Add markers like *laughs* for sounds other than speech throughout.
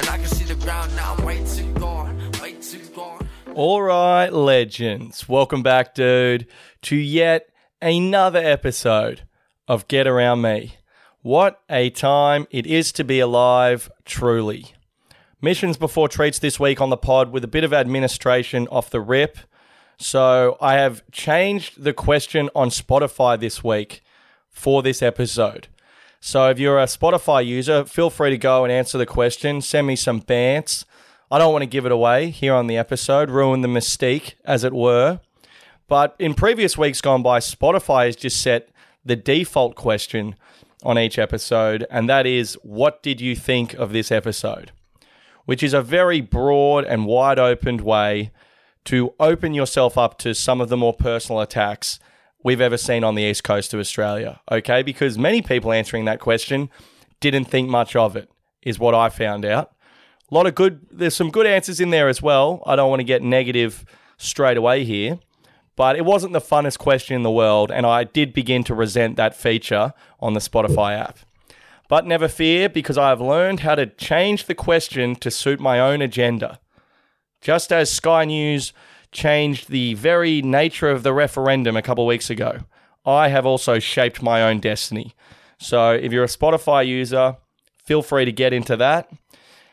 And I can see the ground now, way too gone, way too gone. All right, legends. Welcome back, dude, to yet another episode of Get Around Me. What a time it is to be alive, truly. Missions before treats this week on the pod with a bit of administration off the rip. So I have changed the question on Spotify this week for this episode. So if you're a Spotify user, feel free to go and answer the question. Send me some bants. I don't want to give it away here on the episode, ruin the mystique, as it were. But in previous weeks gone by, Spotify has just set the default question on each episode, and that is, What did you think of this episode? Which is a very broad and wide opened way to open yourself up to some of the more personal attacks we've ever seen on the east coast of Australia. Okay, because many people answering that question didn't think much of it, is what I found out. A lot of good, there's some good answers in there as well. I don't want to get negative straight away here, but it wasn't the funnest question in the world, and I did begin to resent that feature on the Spotify app. But never fear, because I have learned how to change the question to suit my own agenda. Just as Sky News changed the very nature of the referendum a couple weeks ago, I have also shaped my own destiny. So if you're a Spotify user, feel free to get into that.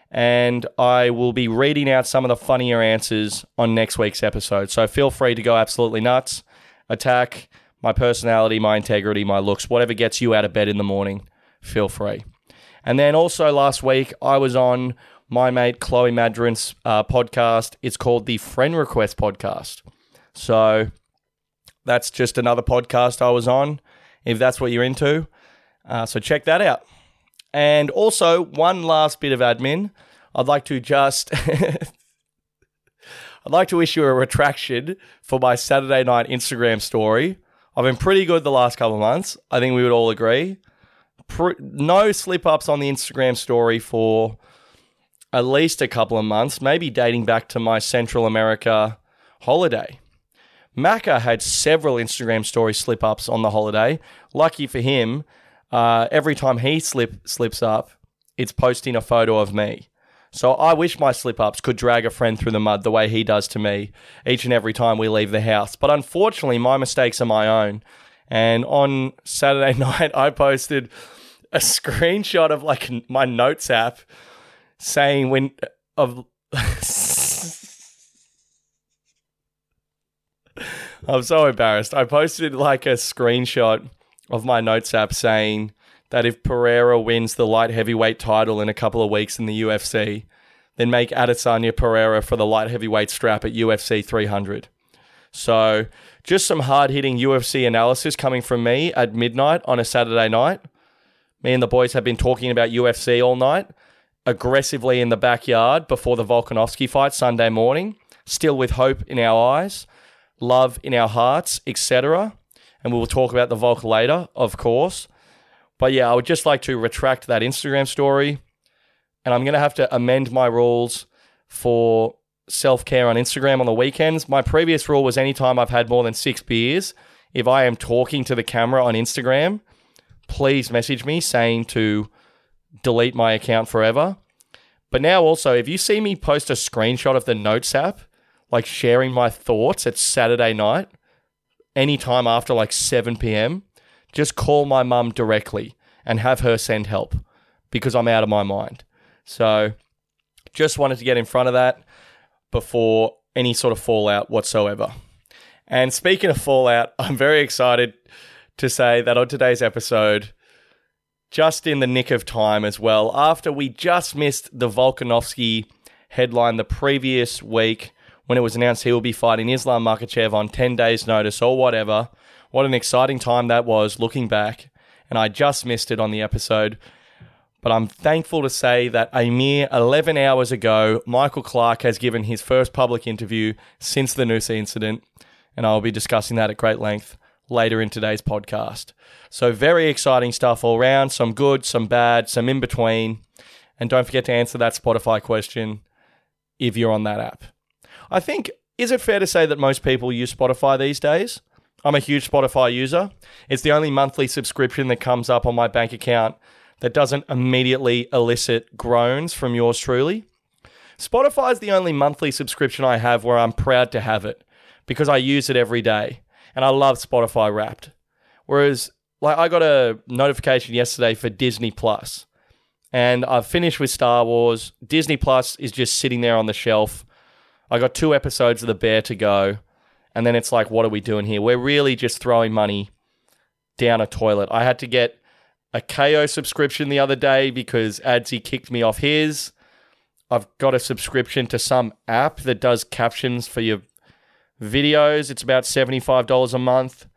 And I will be reading out some of the funnier answers on next week's episode. So feel free to go absolutely nuts, attack my personality, my integrity, my looks, whatever gets you out of bed in the morning, feel free. And then also last week, I was on my mate Chloe Madron's uh, podcast. It's called the Friend Request Podcast. So that's just another podcast I was on, if that's what you're into. Uh, so check that out. And also, one last bit of admin. I'd like to just. *laughs* I'd like to issue a retraction for my Saturday night Instagram story. I've been pretty good the last couple of months. I think we would all agree. Pr- no slip ups on the Instagram story for at least a couple of months, maybe dating back to my Central America holiday. Macca had several Instagram story slip ups on the holiday. Lucky for him, uh, every time he slip slips up, it's posting a photo of me. So I wish my slip ups could drag a friend through the mud the way he does to me each and every time we leave the house. But unfortunately, my mistakes are my own. And on Saturday *laughs* night, I posted a screenshot of like my notes app saying when uh, of *laughs* I'm so embarrassed. I posted like a screenshot of my notes app saying that if Pereira wins the light heavyweight title in a couple of weeks in the UFC, then make Adesanya Pereira for the light heavyweight strap at UFC 300. So, just some hard hitting UFC analysis coming from me at midnight on a Saturday night. Me and the boys have been talking about UFC all night, aggressively in the backyard before the Volkanovski fight Sunday morning, still with hope in our eyes, love in our hearts, etc. And we will talk about the Volk later, of course. But yeah, I would just like to retract that Instagram story. And I'm going to have to amend my rules for self care on Instagram on the weekends. My previous rule was anytime I've had more than six beers, if I am talking to the camera on Instagram, please message me saying to delete my account forever. But now also, if you see me post a screenshot of the Notes app, like sharing my thoughts at Saturday night, anytime after like 7 p.m., just call my mum directly and have her send help because I'm out of my mind. So just wanted to get in front of that before any sort of fallout whatsoever. And speaking of fallout, *laughs* I'm very excited to say that on today's episode, just in the nick of time as well, after we just missed the Volkanovski headline the previous week when it was announced he will be fighting Islam Makhachev on 10 days' notice or whatever. What an exciting time that was looking back. And I just missed it on the episode. But I'm thankful to say that a mere 11 hours ago, Michael Clarke has given his first public interview since the Noosa incident. And I'll be discussing that at great length later in today's podcast. So, very exciting stuff all around. Some good, some bad, some in between. And don't forget to answer that Spotify question if you're on that app. I think, is it fair to say that most people use Spotify these days? I'm a huge Spotify user. It's the only monthly subscription that comes up on my bank account that doesn't immediately elicit groans from yours truly. Spotify is the only monthly subscription I have where I'm proud to have it because I use it every day and I love Spotify Wrapped. Whereas, like, I got a notification yesterday for Disney Plus, and I've finished with Star Wars. Disney Plus is just sitting there on the shelf. I got two episodes of The Bear to go, and then it's like, what are we doing here? We're really just throwing money down a toilet. I had to get a Kayo subscription the other day because Adsy kicked me off his. I've got a subscription to some app that does captions for your videos. It's about $75 a month.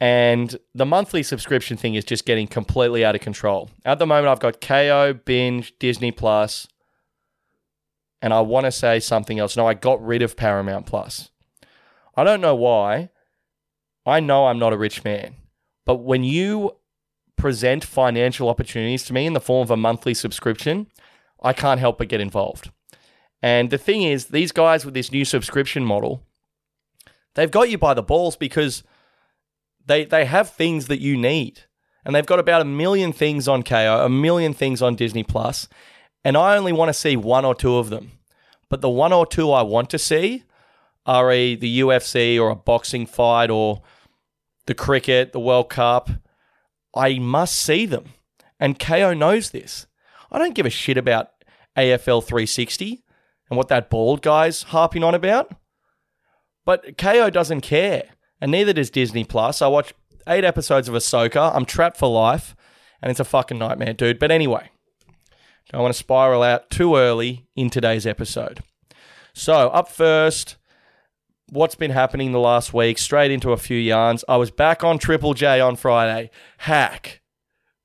And the monthly subscription thing is just getting completely out of control. At the moment, I've got Kayo, Binge, Disney Plus, and I want to say something else. No, I got rid of Paramount Plus. I don't know why. I know I'm not a rich man, but when you present financial opportunities to me in the form of a monthly subscription, I can't help but get involved. And the thing is, these guys with this new subscription model, they've got you by the balls because they they have things that you need. And they've got about a million things on Kayo, a million things on Disney Plus, and I only want to see one or two of them. But the one or two I want to see are a the UFC or a boxing fight or the cricket, the World Cup. I must see them. And Kayo knows this. I don't give a shit about AFL 360 and what that bald guy's harping on about. But Kayo doesn't care, and neither does Disney Plus. I watch eight episodes of Ahsoka. I'm trapped for life, and it's a fucking nightmare, dude. But anyway, don't want to spiral out too early in today's episode. So, up first, what's been happening the last week, straight into a few yarns. I was back on Triple J on Friday. Hack.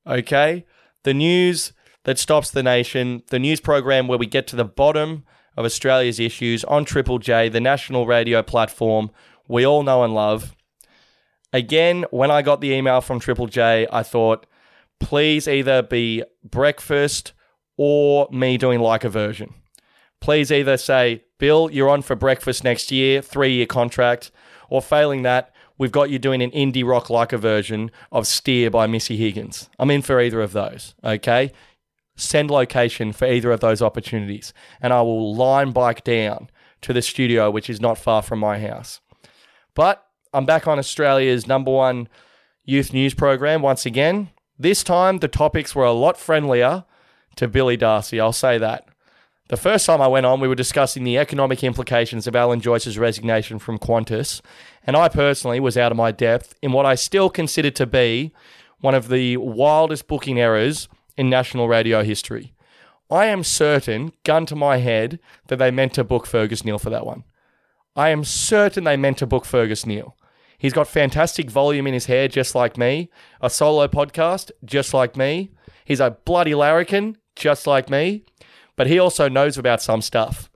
Okay? The news that stops the nation, the news program where we get to the bottom of Australia's issues on Triple J, the national radio platform we all know and love. Again, when I got the email from Triple J, I thought, please either be breakfast or me doing like a version. Please either say, Bill, you're on for breakfast next year, three year contract, or failing that, we've got you doing an indie rock like a version of Steer by Missy Higgins. I'm in for either of those, okay? Send location for either of those opportunities, and I will line bike down to the studio, which is not far from my house. But I'm back on Australia's number one youth news program once again. This time, the topics were a lot friendlier to Billy Darcy, I'll say that. The first time I went on, we were discussing the economic implications of Alan Joyce's resignation from Qantas, and I personally was out of my depth in what I still consider to be one of the wildest booking errors in national radio history. I am certain, gun to my head, that they meant to book Fergus Neal for that one. I am certain they meant to book Fergus Neal. He's got fantastic volume in his hair, just like me. A solo podcast, just like me. He's a bloody larrikin, just like me. But he also knows about some stuff,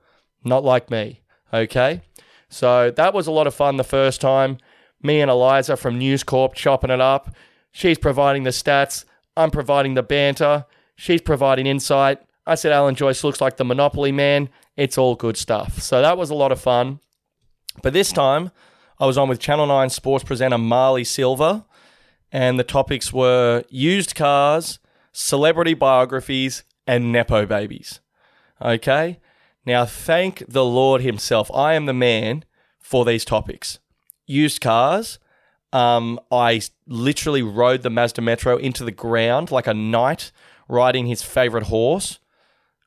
not like me. Okay? So that was a lot of fun the first time. Me and Eliza from News Corp chopping it up. She's providing the stats. I'm providing the banter. She's providing insight. I said Alan Joyce looks like the Monopoly man. It's all good stuff. So that was a lot of fun. But this time, I was on with Channel 9 sports presenter Marley Silver, and the topics were used cars, celebrity biographies, and Nepo babies. Okay? Now, thank the Lord Himself. I am the man for these topics. Used cars, um, I literally rode the Mazda Metro into the ground like a knight riding his favorite horse.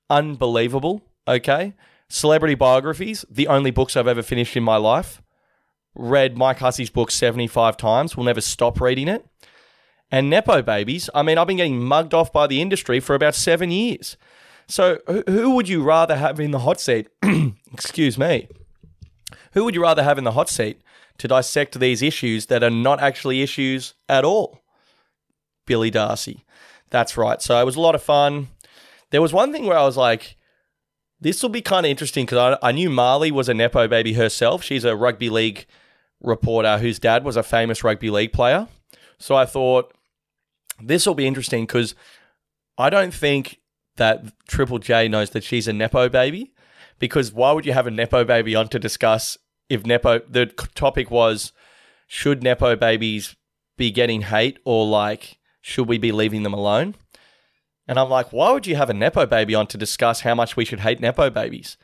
Unbelievable. Okay. Celebrity biographies, the only books I've ever finished in my life. Read Mike Hussey's book 75 times, will never stop reading it. And Nepo babies, I mean, I've been getting mugged off by the industry for about seven years. So, who would you rather have in the hot seat? *clears throat* Excuse me. Who would you rather have in the hot seat? To dissect these issues that are not actually issues at all. Billy Darcy. That's right. So it was a lot of fun. There was one thing where I was like, this will be kind of interesting because I, I knew Marley was a Nepo baby herself. She's a rugby league reporter whose dad was a famous rugby league player. So I thought this will be interesting because I don't think that Triple J knows that she's a Nepo baby because why would you have a Nepo baby on to discuss if Nepo, the topic was, should Nepo babies be getting hate or like, should we be leaving them alone? And I'm like, why would you have a Nepo baby on to discuss how much we should hate Nepo babies?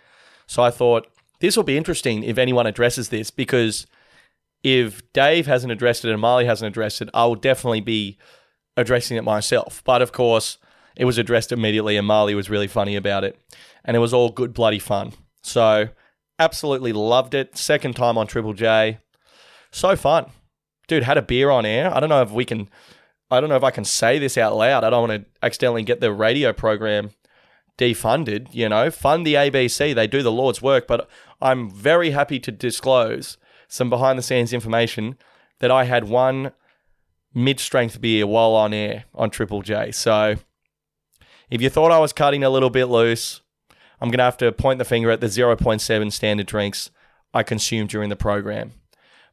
So I thought, this will be interesting if anyone addresses this because if Dave hasn't addressed it and Marley hasn't addressed it, I will definitely be addressing it myself. But of course, it was addressed immediately and Marley was really funny about it. And it was all good bloody fun. So absolutely loved it. Second time on Triple J. So fun. Dude, had a beer on air. I don't know if we can I don't know if I can say this out loud. I don't want to accidentally get the radio program defunded, you know. Fund the ABC. They do the Lord's work, but I'm very happy to disclose some behind the scenes information that I had one mid strength beer while on air on Triple J. So if you thought I was cutting a little bit loose, I'm going to have to point the finger at the 0.7 standard drinks I consumed during the program.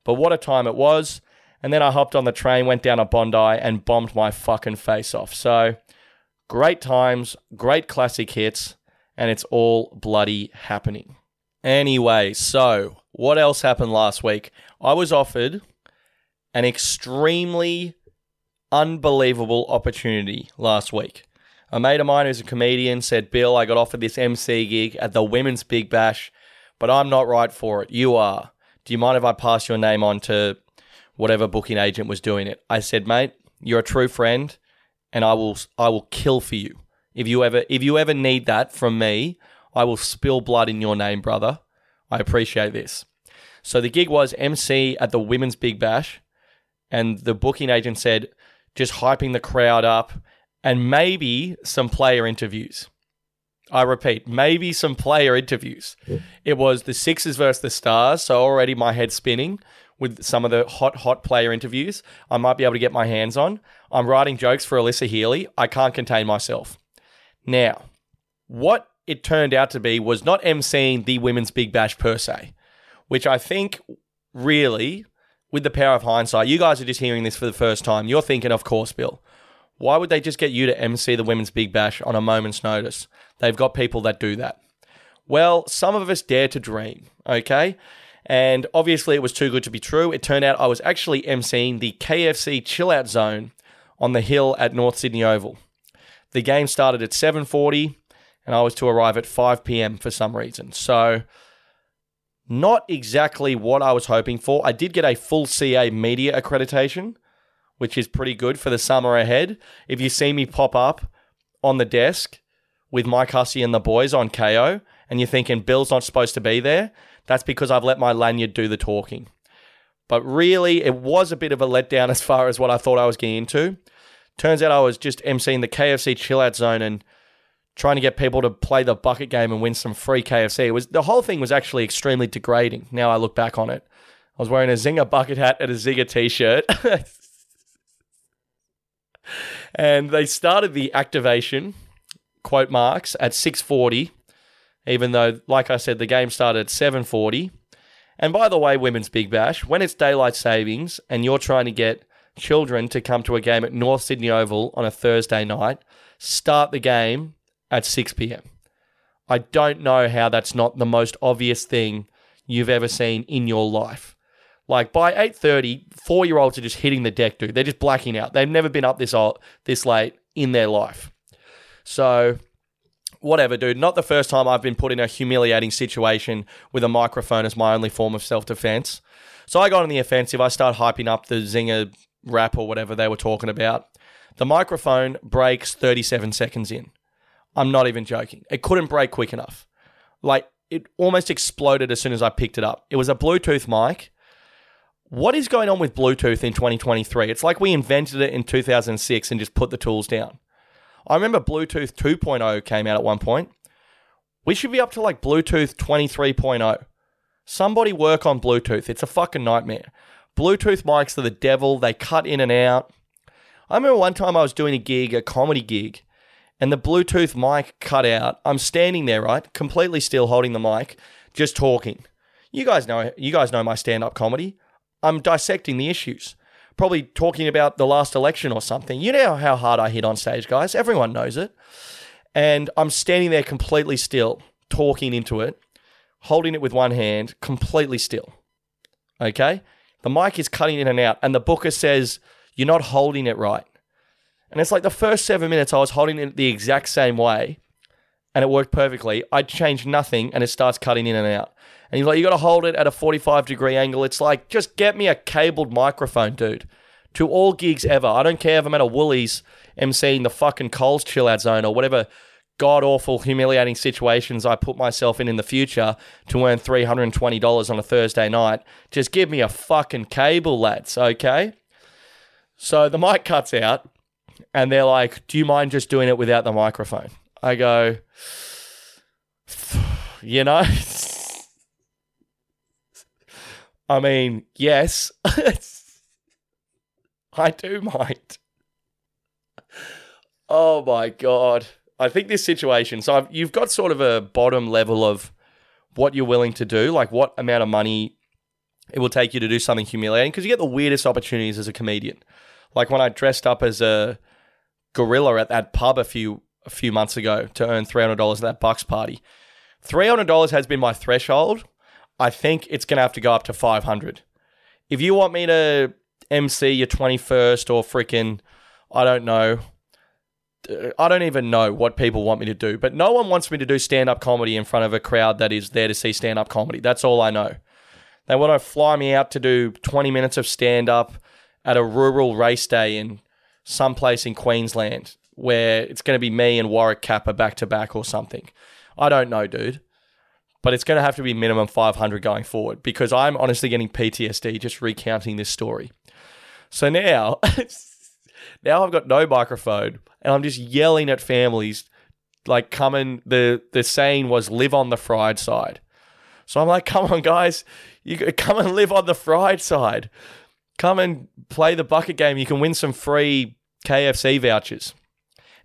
But what a time it was. And then I hopped on the train, went down to Bondi, and bombed my fucking face off. So great times, great classic hits, and it's all bloody happening. Anyway, so what else happened last week? I was offered an extremely unbelievable opportunity last week. A mate of mine who's a comedian said, Bill, I got offered this MC gig at the Women's Big Bash, but I'm not right for it. You are. Do you mind if I pass your name on to whatever booking agent was doing it? I said, mate, you're a true friend, and I will I will kill for you. If you ever if you ever need that from me, I will spill blood in your name, brother. I appreciate this. So the gig was MC at the Women's Big Bash, and the booking agent said, just hyping the crowd up and maybe some player interviews. I repeat, maybe some player interviews. It was the Sixers versus the Stars, so already my head spinning with some of the hot, hot player interviews I might be able to get my hands on. I'm writing jokes for Alyssa Healy. I can't contain myself. Now, what it turned out to be was not emceeing the Women's Big Bash per se, which I think really, with the power of hindsight, you guys are just hearing this for the first time. You're thinking, of course, Bill. Why would they just get you to MC the Women's Big Bash on a moment's notice? They've got people that do that. Well, some of us dare to dream, okay? And obviously, it was too good to be true. It turned out I was actually emceeing the KFC Chill Out Zone on the hill at North Sydney Oval. The game started at 7:40, and I was to arrive at 5 p.m. for some reason. So, not exactly what I was hoping for. I did get a full CA media accreditation, which is pretty good for the summer ahead. If you see me pop up on the desk with Mike Hussey and the boys on Kayo, and you're thinking Bill's not supposed to be there, that's because I've let my lanyard do the talking. But really, it was a bit of a letdown as far as what I thought I was getting into. Turns out I was just emceeing the KFC chill out zone and trying to get people to play the bucket game and win some free KFC. It was the whole thing was actually extremely degrading. Now I look back on it. I was wearing a Zinger bucket hat and a Zinger t-shirt. *laughs* and they started the activation quote marks at 6:40 even though like I said the game started at 7:40 and by the way women's big bash when it's daylight savings and you're trying to get children to come to a game at North Sydney Oval on a Thursday night start the game at 6 p.m. I don't know how that's not the most obvious thing you've ever seen in your life. Like by 8:30, 4-year-olds are just hitting the deck, dude. They're just blacking out. They've never been up this old, this late in their life. So, whatever, dude. Not the first time I've been put in a humiliating situation with a microphone as my only form of self-defense. So I got on the offensive. I start hyping up the Zinger rap or whatever they were talking about. The microphone breaks 37 seconds in. I'm not even joking. It couldn't break quick enough. Like it almost exploded as soon as I picked it up. It was a Bluetooth mic. What is going on with Bluetooth in 2023? It's like we invented it in 2006 and just put the tools down. I remember Bluetooth 2.0 came out at one point. We should be up to like Bluetooth 23.0. Somebody work on Bluetooth. It's a fucking nightmare. Bluetooth mics are the devil. They cut in and out. I remember one time I was doing a gig, a comedy gig, and the Bluetooth mic cut out. I'm standing there, right, completely still holding the mic, just talking. You guys know, you guys know my stand-up comedy. I'm dissecting the issues. Probably talking about the last election or something. You know how hard I hit on stage, guys. Everyone knows it. And I'm standing there completely still, talking into it, holding it with one hand, completely still. Okay? The mic is cutting in and out, and the booker says, You're not holding it right. And it's like the first seven minutes I was holding it the exact same way and it worked perfectly. I changed nothing and it starts cutting in and out. And he's like, you got to hold it at a 45 degree angle. It's like, just get me a cabled microphone, dude. To all gigs ever. I don't care if I'm at a Woolies emceeing the fucking Coles chill out zone or whatever god awful, humiliating situations I put myself in in the future to earn $320 on a Thursday night. Just give me a fucking cable, lads, okay? So the mic cuts out and they're like, do you mind just doing it without the microphone? I go, *sighs* you know? I mean, yes, *laughs* I do mind. Oh my God. I think this situation, so I've, you've got sort of a bottom level of what you're willing to do, like what amount of money it will take you to do something humiliating, because you get the weirdest opportunities as a comedian. Like when I dressed up as a gorilla at that pub a few a few months ago to earn three hundred dollars at that Bucks party. Three hundred dollars has been my threshold. I think it's gonna have to go up to five hundred. If you want me to MC your twenty first or freaking, I don't know. Uh, I don't even know what people want me to do, but no one wants me to do stand up comedy in front of a crowd that is there to see stand up comedy. That's all I know. They want to fly me out to do 20 minutes of stand up at a rural race day in some place in Queensland where it's going to be me and Warwick Capper back to back or something. I don't know, dude. But it's going to have to be minimum 500 going forward because I'm honestly getting PTSD just recounting this story. So now, *laughs* now I've got no microphone and I'm just yelling at families like coming the the saying was live on the fried side. So I'm like, come on guys, you come and live on the fried side. Come and play the bucket game. You can win some free KFC vouchers.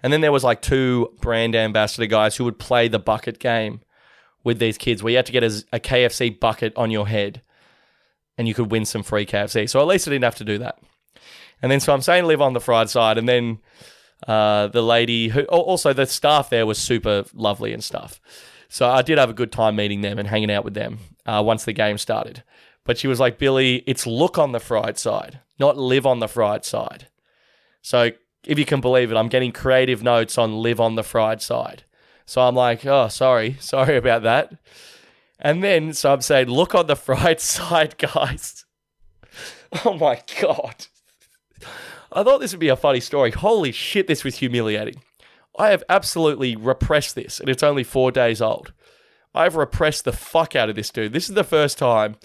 And then there was like two brand ambassador guys who would play the bucket game with these kids where you had to get a, a KFC bucket on your head and you could win some free KFC. So at least I didn't have to do that. And then so I'm saying live on the fried side. And then uh, the lady who also the staff there was super lovely and stuff. So I did have a good time meeting them and hanging out with them uh, once the game started. But she was like, Billy, it's look on the fried side, not live on the fried side. So if you can believe it, I'm getting creative notes on live on the fried side. So I'm like, oh, sorry, *laughs* sorry about that. And then, so I'm saying, look on the *laughs* fried side, guys. *laughs* Oh my God. I thought this would be a funny story. Holy shit, this was humiliating. I have absolutely repressed this, and it's only four days old. I've repressed the fuck out of this dude. This is the first time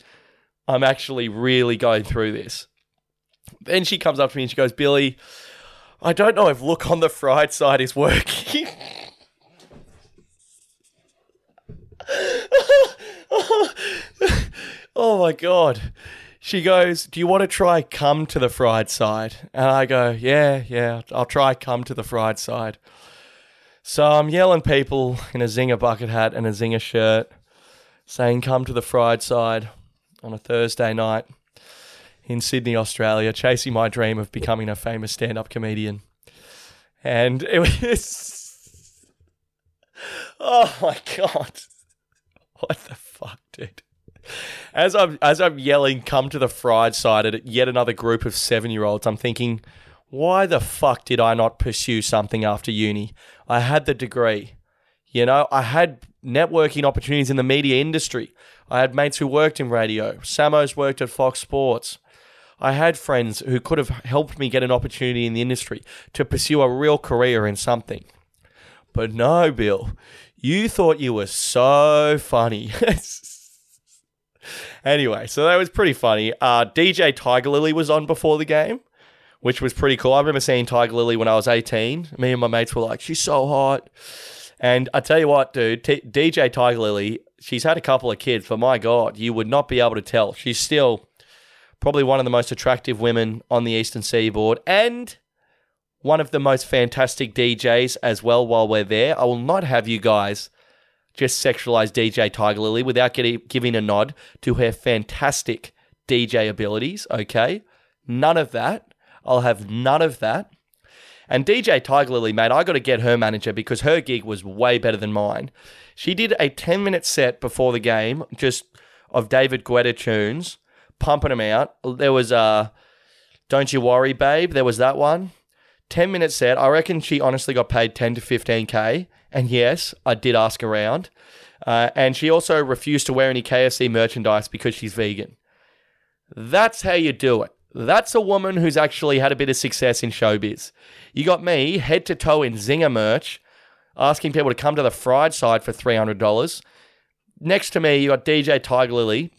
I'm actually really going through this. Then she comes up to me and she goes, Billy, I don't know if look on the fried side is working. *laughs* oh my god. She goes, Do you want to try come to the fried side? And I go, Yeah, yeah, I'll try come to the fried side. So I'm yelling people in a Zinger bucket hat and a Zinger shirt saying, Come to the fried side on a Thursday night in Sydney, Australia, chasing my dream of becoming a famous stand up comedian. And it was. *laughs* Oh my God. *laughs* What the fuck, dude? As I'm as I'm yelling, come to the fried side at yet another group of seven year olds, I'm thinking, why the fuck did I not pursue something after uni? I had the degree. You know, I had networking opportunities in the media industry. I had mates who worked in radio. Samo's worked at Fox Sports. I had friends who could have helped me get an opportunity in the industry to pursue a real career in something. But no, Bill, you thought you were so funny. *laughs* anyway, so that was pretty funny. Uh, DJ Tiger Lily was on before the game, which was pretty cool. I remember seeing Tiger Lily when I was 18. Me and my mates were like, she's so hot. And I tell you what, dude, T- DJ Tiger Lily, she's had a couple of kids, but my God, you would not be able to tell. She's still probably one of the most attractive women on the Eastern Seaboard, and one of the most fantastic DJs as well while we're there. I will not have you guys just sexualize DJ Tiger Lily without getting, giving a nod to her fantastic DJ abilities, okay? None of that. I'll have none of that. And DJ Tiger Lily, mate, I got to get her manager because her gig was way better than mine. She did a 10 minute set before the game, just of David Guetta tunes pumping them out. There was uh, Don't You Worry, Babe. There was that one. 10 minute set. I reckon she honestly got paid 10 to 15K. And yes, I did ask around. Uh, and she also refused to wear any KFC merchandise because she's vegan. That's how you do it. That's a woman who's actually had a bit of success in showbiz. You got me head to toe in Zinger merch, asking people to come to the fried side for $300. Next to me, you got DJ Tiger Lily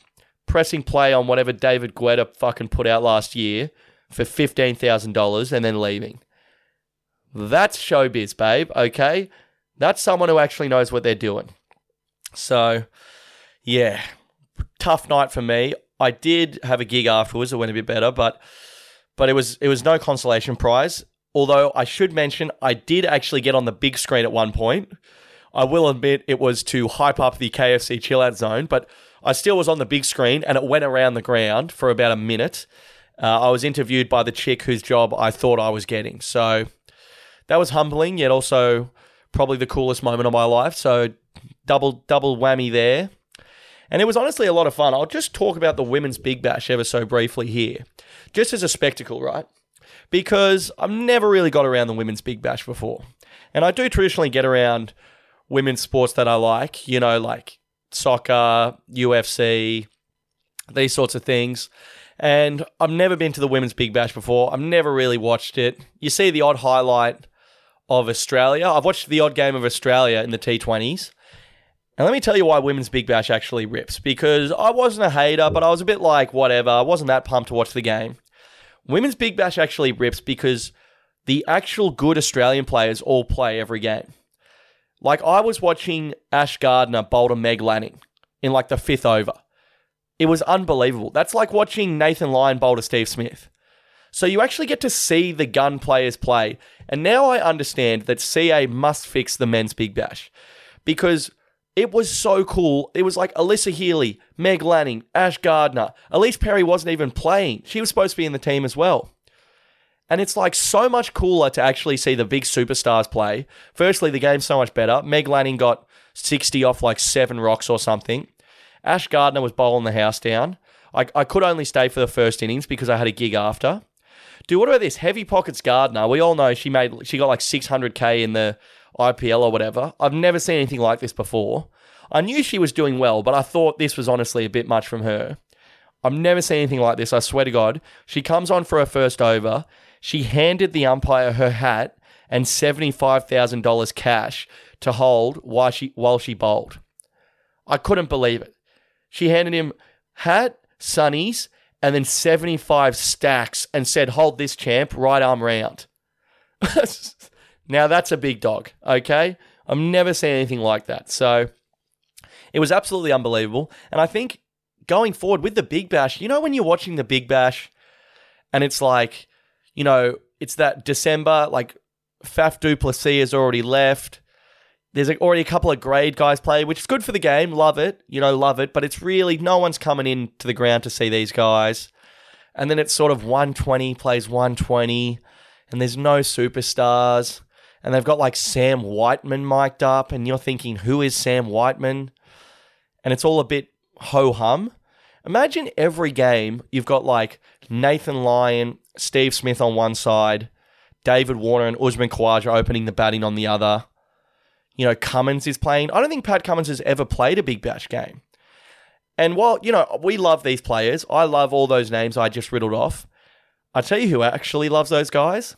pressing play on whatever David Guetta fucking put out last year for $15,000 and then leaving. That's showbiz, babe, okay? That's someone who actually knows what they're doing. So, yeah, tough night for me. I did have a gig afterwards. It went a bit better, but but it was it was no consolation prize. Although I should mention, I did actually get on the big screen at one point. I will admit it was to hype up the KFC chill out zone, but I still was on the big screen and it went around the ground for about a minute. Uh, I was interviewed by the chick whose job I thought I was getting. So that was humbling, yet also probably the coolest moment of my life. So double double whammy there. And it was honestly a lot of fun. I'll just talk about the women's Big Bash ever so briefly here, just as a spectacle, right? Because I've never really got around the women's Big Bash before. And I do traditionally get around women's sports that I like, you know, like soccer, UFC, these sorts of things. And I've never been to the women's Big Bash before. I've never really watched it. You see the odd highlight of Australia. I've watched the odd game of Australia in the T20s. And let me tell you why Women's Big Bash actually rips. Because I wasn't a hater, but I was a bit like, whatever. I wasn't that pumped to watch the game. Women's Big Bash actually rips because the actual good Australian players all play every game. Like, I was watching Ash Gardner bowl to Meg Lanning in like the fifth over. It was unbelievable. That's like watching Nathan Lyon bowl to Steve Smith. So you actually get to see the gun players play. And now I understand that CA must fix the men's Big Bash because it was so cool. It was like Alyssa Healy, Meg Lanning, Ash Gardner. Ellyse Perry wasn't even playing. She was supposed to be in the team as well. And it's like so much cooler to actually see the big superstars play. Firstly, the game's so much better. Meg Lanning got 60 off like seven rocks or something. Ash Gardner was bowling the house down. I, I could only stay for the first innings because I had a gig after. Dude, what about this? Heavy Pockets Gardner. We all know she made she got like 600k in the IPL or whatever. I've never seen anything like this before. I knew she was doing well, but I thought this was honestly a bit much from her. I've never seen anything like this, I swear to God. She comes on for her first over. She handed the umpire her hat and $75,000 cash to hold while she, while she bowled. I couldn't believe it. She handed him hat, sunnies, and then 75 stacks and said, Hold this champ, right arm round. *laughs* Now that's a big dog, okay? I've never seen anything like that. So it was absolutely unbelievable. And I think going forward with the Big Bash, you know, when you're watching the Big Bash and it's like, you know, it's that December, like Faf du Plessis has already left. There's already a couple of grade guys play, which is good for the game. Love it. You know, love it. But it's really, no one's coming into the ground to see these guys. And then it's sort of 120 plays 120, and there's no superstars and they've got like Sam Whiteman mic'd up, and you're thinking, who is Sam Whiteman? And it's all a bit ho hum. Imagine every game you've got like Nathan Lyon, Steve Smith on one side, David Warner and Usman Khawaja opening the batting on the other. You know, Cummins is playing. I don't think Pat Cummins has ever played a big bash game. And while, you know, we love these players, I love all those names I just riddled off. I tell you who actually loves those guys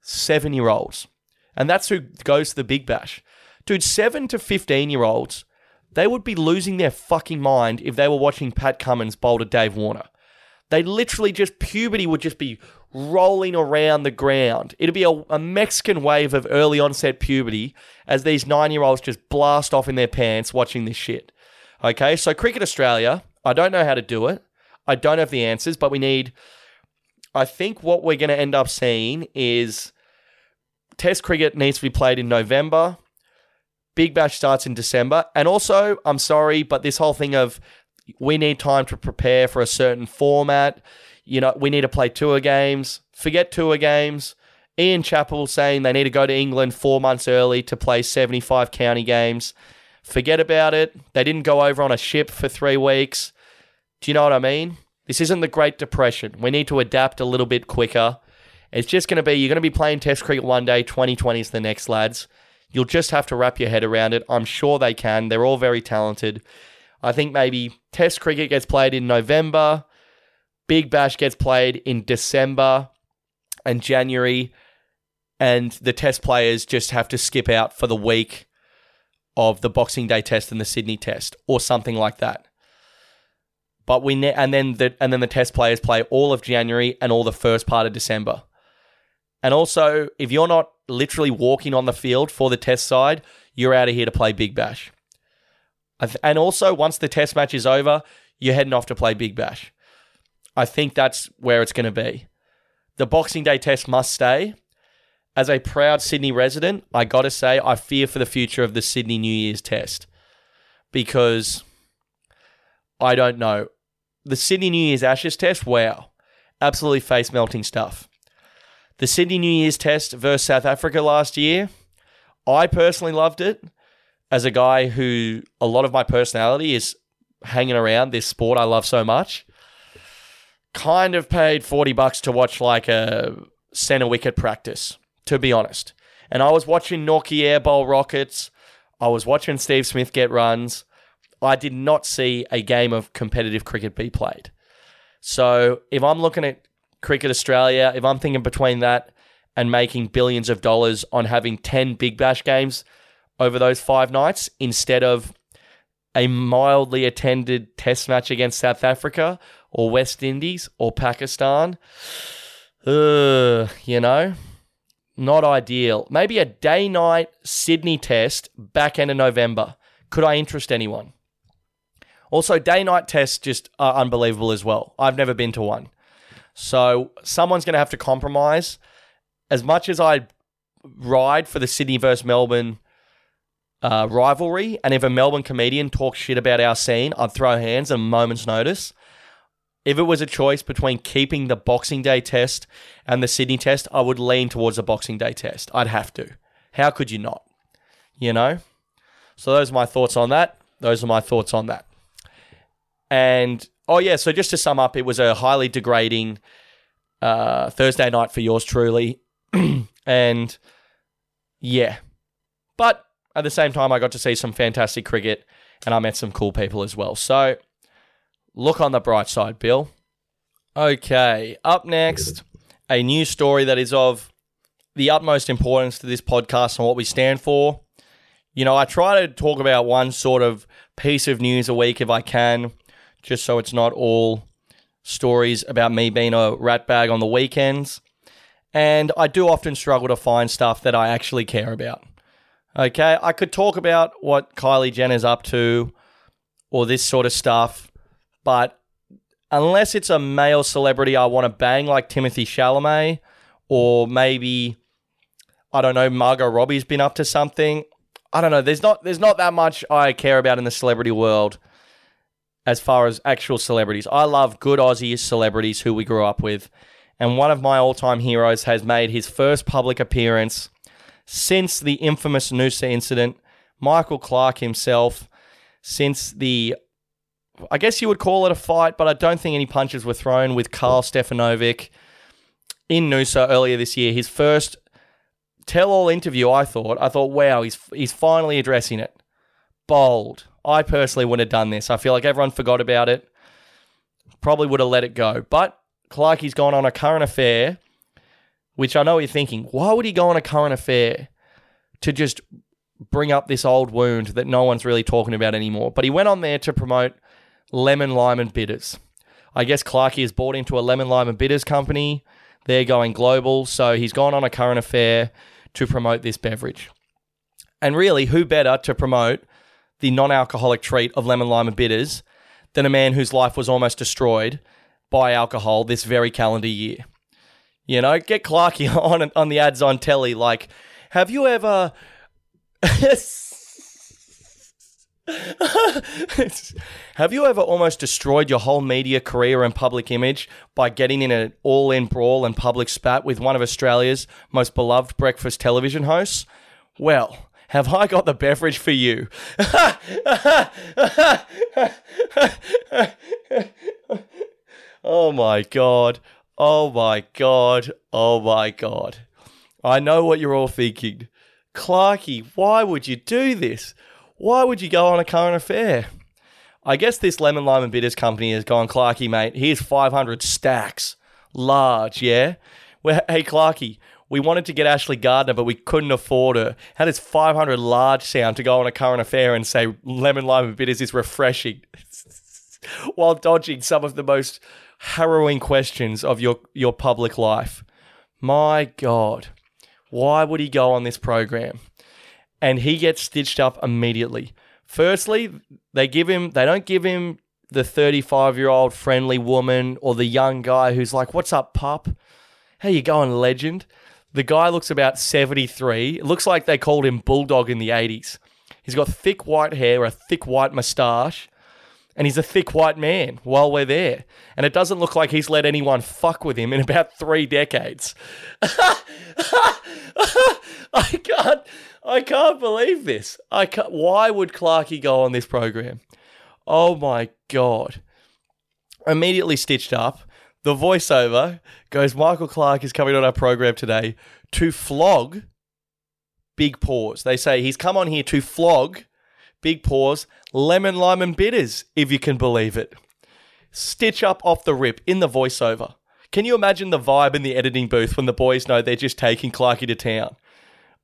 seven year olds. And that's who goes to the Big Bash. Dude, 7 to 15 year olds, they would be losing their fucking mind if they were watching Pat Cummins bowl to Dave Warner. They literally just, puberty would just be rolling around the ground. It'd be a, a Mexican wave of early onset puberty as these nine year olds just blast off in their pants watching this shit. Okay, so Cricket Australia, I don't know how to do it. I don't have the answers, but we need. I think what we're going to end up seeing is Test cricket needs to be played in November. Big Bash starts in December. And also, I'm sorry, but this whole thing of we need time to prepare for a certain format. You know, we need to play tour games. Forget tour games. Ian Chappell saying they need to go to England four months early to play 75 county games. Forget about it. They didn't go over on a ship for three weeks. Do you know what I mean? This isn't the Great Depression. We need to adapt a little bit quicker. It's just going to be, you're going to be playing Test cricket one day, 2020 is the next, lads. You'll just have to wrap your head around it. I'm sure they can. They're all very talented. I think maybe Test cricket gets played in November, Big Bash gets played in December and January, and the Test players just have to skip out for the week of the Boxing Day Test and the Sydney Test, or something like that. But we ne- and then the and then the Test players play all of January and all the first part of December. And also, if you're not literally walking on the field for the Test side, you're out of here to play Big Bash. And also, once the Test match is over, you're heading off to play Big Bash. I think that's where it's going to be. The Boxing Day Test must stay. As a proud Sydney resident, I got to say, I fear for the future of the Sydney New Year's Test because I don't know. The Sydney New Year's Ashes Test, wow, absolutely face melting stuff. The Sydney New Year's Test versus South Africa last year, I personally loved it. As a guy who a lot of my personality is hanging around this sport I love so much, kind of paid 40 bucks to watch like a center wicket practice, to be honest. And I was watching Nortje air bowl rockets. I was watching Steve Smith get runs. I did not see a game of competitive cricket be played. So if I'm looking at Cricket Australia, if I'm thinking between that and making billions of dollars on having 10 Big Bash games over those five nights instead of a mildly attended test match against South Africa or West Indies or Pakistan, you know, not ideal. Maybe a day night Sydney test back end of November. Could I interest anyone? Also, day night tests just are unbelievable as well. I've never been to one. So someone's going to have to compromise. As much as I ride for the Sydney versus Melbourne uh, rivalry, and if a Melbourne comedian talks shit about our scene, I'd throw hands at a moment's notice. If it was a choice between keeping the Boxing Day test and the Sydney test, I would lean towards the Boxing Day test. I'd have to. How could you not? You know? So those are my thoughts on that. Those are my thoughts on that. And oh yeah, so just to sum up, it was a highly degrading uh, Thursday night for yours truly, *clears throat* and yeah, but at the same time, I got to see some fantastic cricket, and I met some cool people as well. So look on the bright side, Bill. Okay, up next, a new story that is of the utmost importance to this podcast and what we stand for. You know, I try to talk about one sort of piece of news a week if I can just so it's not all stories about me being a ratbag on the weekends. And I do often struggle to find stuff that I actually care about. Okay, I could talk about what Kylie Jenner's up to or this sort of stuff, but unless it's a male celebrity I want to bang like Timothy Chalamet or maybe I don't know Margot Robbie's been up to something. I don't know. There's not there's not that much I care about in the celebrity world as far as actual celebrities. I love good Aussie celebrities who we grew up with. And one of my all time heroes has made his first public appearance since the infamous Noosa incident. Michael Clarke himself, since the, I guess you would call it a fight, but I don't think any punches were thrown with Karl Stefanovic in Noosa earlier this year. His first tell all interview, I thought. I thought, wow, he's, he's finally addressing it. Bold, I personally wouldn't have done this. I feel like everyone forgot about it. Probably would have let it go. But Clarkie's gone on a current affair, which I know you're thinking, why would he go on a current affair to just bring up this old wound that no one's really talking about anymore? But he went on there to promote lemon, lime, and bitters. I guess Clarkie has bought into a lemon, lime, and bitters company. They're going global. So he's gone on a current affair to promote this beverage. And really, who better to promote the non alcoholic treat of lemon, lime, and bitters than a man whose life was almost destroyed by alcohol this very calendar year. You know, get Clarky *laughs* on on the ads on telly. Like, have you ever? *laughs* *laughs* have you ever almost destroyed your whole media career and public image by getting in an all-in brawl and public spat with one of Australia's most beloved breakfast television hosts? Well, have I got the beverage for you? *laughs* oh my God. Oh my God. Oh my God. I know what you're all thinking. Clarky, why would you do this? Why would you go on a current affair? I guess this Lemon Lime and Bitters company has gone, Clarky, mate, here's 500 stacks. Large, yeah? Well, *laughs* hey, Clarky, we wanted to get Ashleigh Gardner, but we couldn't afford her. How does 500 large sound to go on a current affair and say Lemon Lime and Bitters is refreshing? *laughs* While dodging some of the most harrowing questions of your, your public life. My God, why would he go on this program? And he gets stitched up immediately. Firstly, they give him they don't give him the 35 year old friendly woman or the young guy who's like, What's up, pup? How you going, legend? The guy looks about 73. It looks like they called him Bulldog in the 80s. He's got thick white hair, a thick white moustache, and he's a thick white man while we're there. And it doesn't look like he's let anyone fuck with him in *laughs* about three decades. *laughs* I can't I can't believe this. I can't, why would Clarky go on this program? Oh my god. Immediately stitched up. The voiceover goes Michael Clarke is coming on our program today to flog Big Paws. They say he's come on here to flog Big Paws lemon lime and bitters if you can believe it. Stitch up off the rip in the voiceover. Can you imagine the vibe in the editing booth when the boys know they're just taking Clarky to town?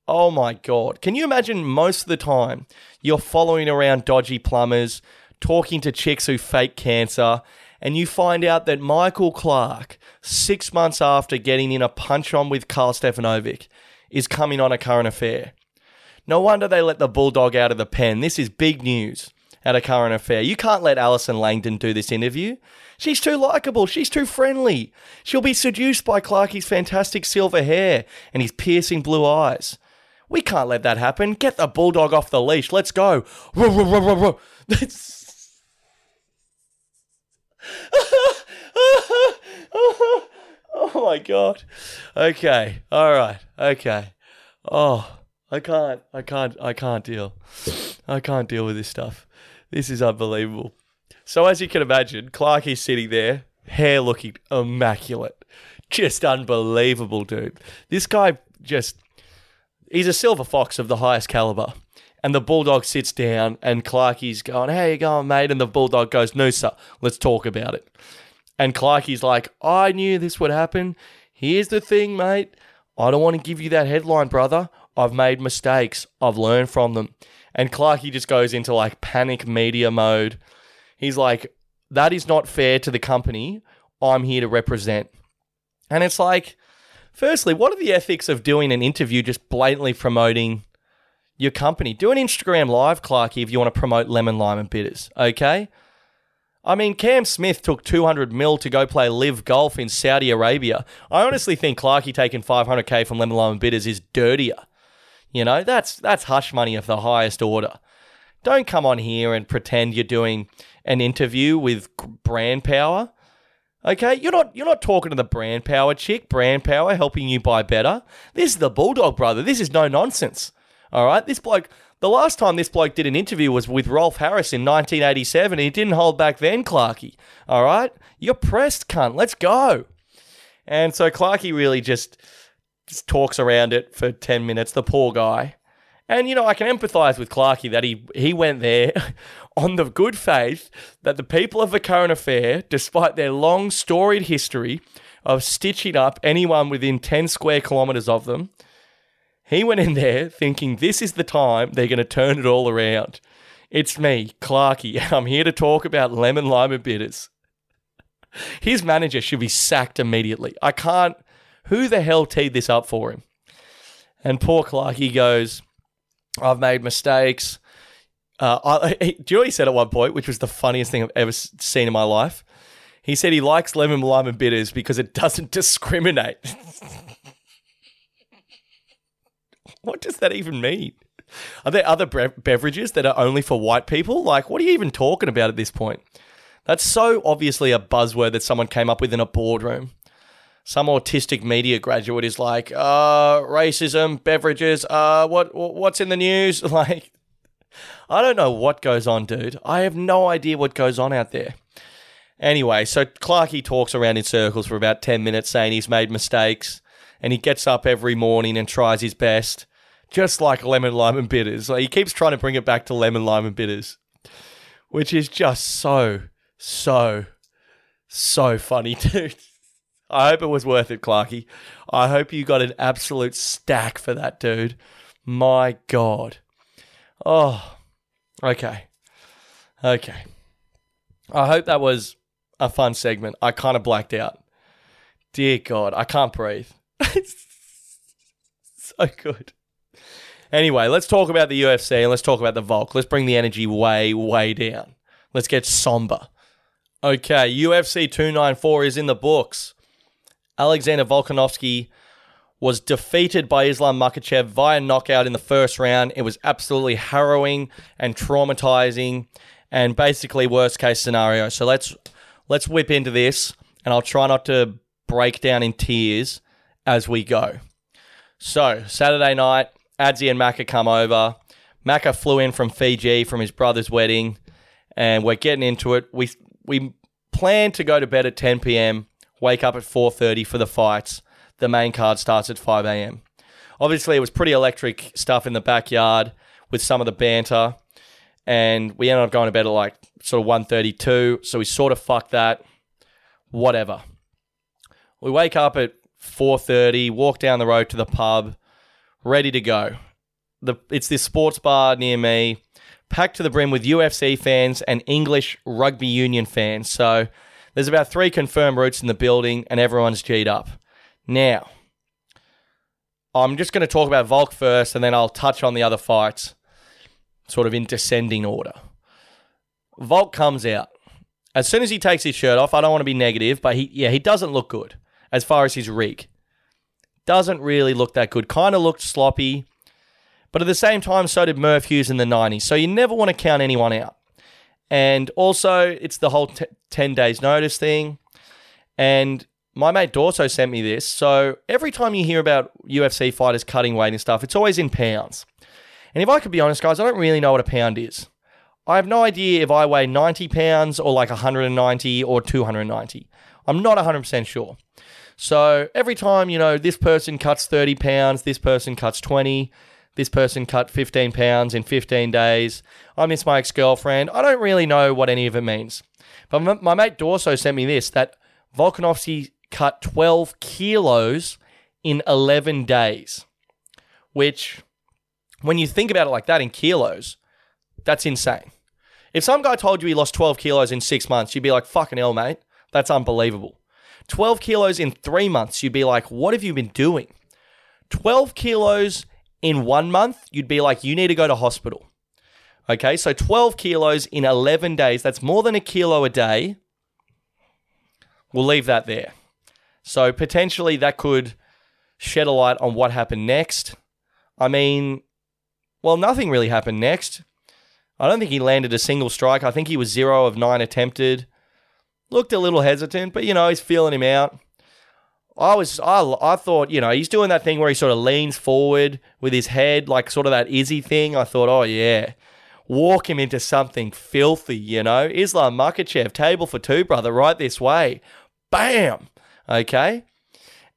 Oh my God. Can you imagine most of the time you're following around dodgy plumbers, talking to chicks who fake cancer, and you find out that Michael Clarke, six months after getting in a punch on with Karl Stefanovic, is coming on a current affair? No wonder they let the bulldog out of the pen. This is big news at a current affair. You can't let Alison Langdon do this interview. She's too likable. She's too friendly. She'll be seduced by Clarky's fantastic silver hair and his piercing blue eyes. We can't let that happen. Get the bulldog off the leash. Let's go. *laughs* oh my god. Okay. All right. Okay. Oh, I can't. I can't. I can't deal. I can't deal with this stuff. This is unbelievable. So as you can imagine, Clarke is sitting there, hair looking immaculate. Just unbelievable, dude. This guy just he's a silver fox of the highest caliber. And the bulldog sits down, and Clarky's going, "How you going, mate?" And the bulldog goes, "No, sir. Let's talk about it." And Clarky's like, "I knew this would happen. Here's the thing, mate. I don't want to give you that headline, brother. I've made mistakes. I've learned from them." And Clarky just goes into like panic media mode. He's like, "That is not fair to the company. I'm here to represent." And it's like, Firstly, what are the ethics of doing an interview just blatantly promoting your company? Do an Instagram live, Clarky, if you want to promote lemon, lime, and bitters. Okay. I mean, Cam Smith took 200 mil to go play LIV Golf in Saudi Arabia. I honestly think Clarky taking 500k from Lemon Lime and Bitters is dirtier. You know, that's that's hush money of the highest order. Don't come on here and pretend you're doing an interview with brand power. Okay, you're not you're not talking to the brand power chick, brand power helping you buy better. This is the bulldog brother. This is no nonsense. All right, this bloke. The last time this bloke did an interview was with Rolf Harris in 1987, he didn't hold back then, Clarky. All right, you're pressed, cunt. Let's go. And so Clarky really just, just talks around it for 10 minutes. The poor guy. And you know, I can empathise with Clarky that he he went there *laughs* on the good faith that the people of the current affair, despite their long storied history of stitching up anyone within 10 square kilometres of them, he went in there thinking this is the time they're going to turn it all around. It's me, Clarky, and I'm here to talk about lemon, lime, and bitters. His manager should be sacked immediately. I can't. Who the hell teed this up for him? And poor Clarky goes, I've made mistakes. Uh, I, *laughs* do you know he said at one point, which was the funniest thing I've ever seen in my life? He said he likes lemon, lime, and bitters because it doesn't *laughs* discriminate. *laughs* what does that even mean? Are there other bre- beverages that are only for white people? Like, what are you even talking about at this point? That's so obviously a buzzword that someone came up with in a boardroom. Some autistic media graduate is like, uh, racism, beverages, uh, what what's in the news? *laughs* Like, I don't know what goes on, dude. I have no idea what goes on out there. Anyway, so Clarkey talks around in circles for about 10 minutes saying he's made mistakes and he gets up every morning and tries his best, just like lemon, lime, and bitters. Like he keeps trying to bring it back to lemon, lime, and bitters, which is just so, so, so funny, *laughs* dude. I hope it was worth it, Clarky. I hope you got an absolute stack for that, dude. My God. Oh, okay. Okay. I hope that was a fun segment. I kind of blacked out. Dear God, I can't breathe. It's *laughs* so good. Anyway, let's talk about the UFC and let's talk about the Volk. Let's bring the energy way, way down. Let's get somber. Okay, UFC 294 is in the books. Alexander Volkanovski was defeated by Islam Makhachev via knockout in the first round. It was absolutely harrowing and traumatizing and basically worst case scenario. So let's let's whip into this and I'll try not to break down in tears as we go. So, Saturday night, Adzi and Maka come over. Maka flew in from Fiji from his brother's wedding and we're getting into it. We we plan to go to bed at 10 p.m., wake up at 4:30 for the fights. The main card starts at 5 a.m. Obviously, it was pretty electric stuff in the backyard with some of the banter and we ended up going to bed at like sort of 1.32 so we sort of fucked that whatever we wake up at 4.30 walk down the road to the pub ready to go the, it's this sports bar near me packed to the brim with ufc fans and english rugby union fans so there's about three confirmed routes in the building and everyone's g'd up now i'm just going to talk about volk first and then i'll touch on the other fights sort of in descending order. Volk comes out. As soon as he takes his shirt off, I don't want to be negative, but he yeah, he doesn't look good as far as his rig. Doesn't really look that good. Kind of looked sloppy. But at the same time, so did Merv Hughes in the 90s. So you never want to count anyone out. And also, it's the whole t- 10 days notice thing. And my mate Dorso sent me this. So every time you hear about UFC fighters cutting weight and stuff, it's always in pounds. And if I could be honest, guys, I don't really know what a pound is. I have no idea if I weigh 90 pounds or like 190 or 290. I'm not 100% sure. So every time, you know, this person cuts 30 pounds, this person cuts 20, this person cut 15 pounds in 15 days, I miss my ex girlfriend. I don't really know what any of it means. But my, mate Dorso sent me this that Volkanovski cut 12 kilos in 11 days, which when you think about it like that in kilos, that's insane. If some guy told you he lost 12 kilos in six months, you'd be like, fucking hell, mate. That's unbelievable. 12 kilos in three months, you'd be like, what have you been doing? 12 kilos in one month, you'd be like, you need to go to hospital. Okay, so 12 kilos in 11 days, that's more than a kilo a day. We'll leave that there. So potentially that could shed a light on what happened next. I mean, well, nothing really happened next. I don't think he landed a single strike. I think he was zero of nine attempted. Looked a little hesitant, but you know, he's feeling him out. I was, I, I thought, you know, he's doing that thing where he sort of leans forward with his head, like sort of that Izzy thing. I thought, oh yeah, walk him into something filthy, you know. Islam Makhachev, table for two, brother, right this way. Bam! Okay.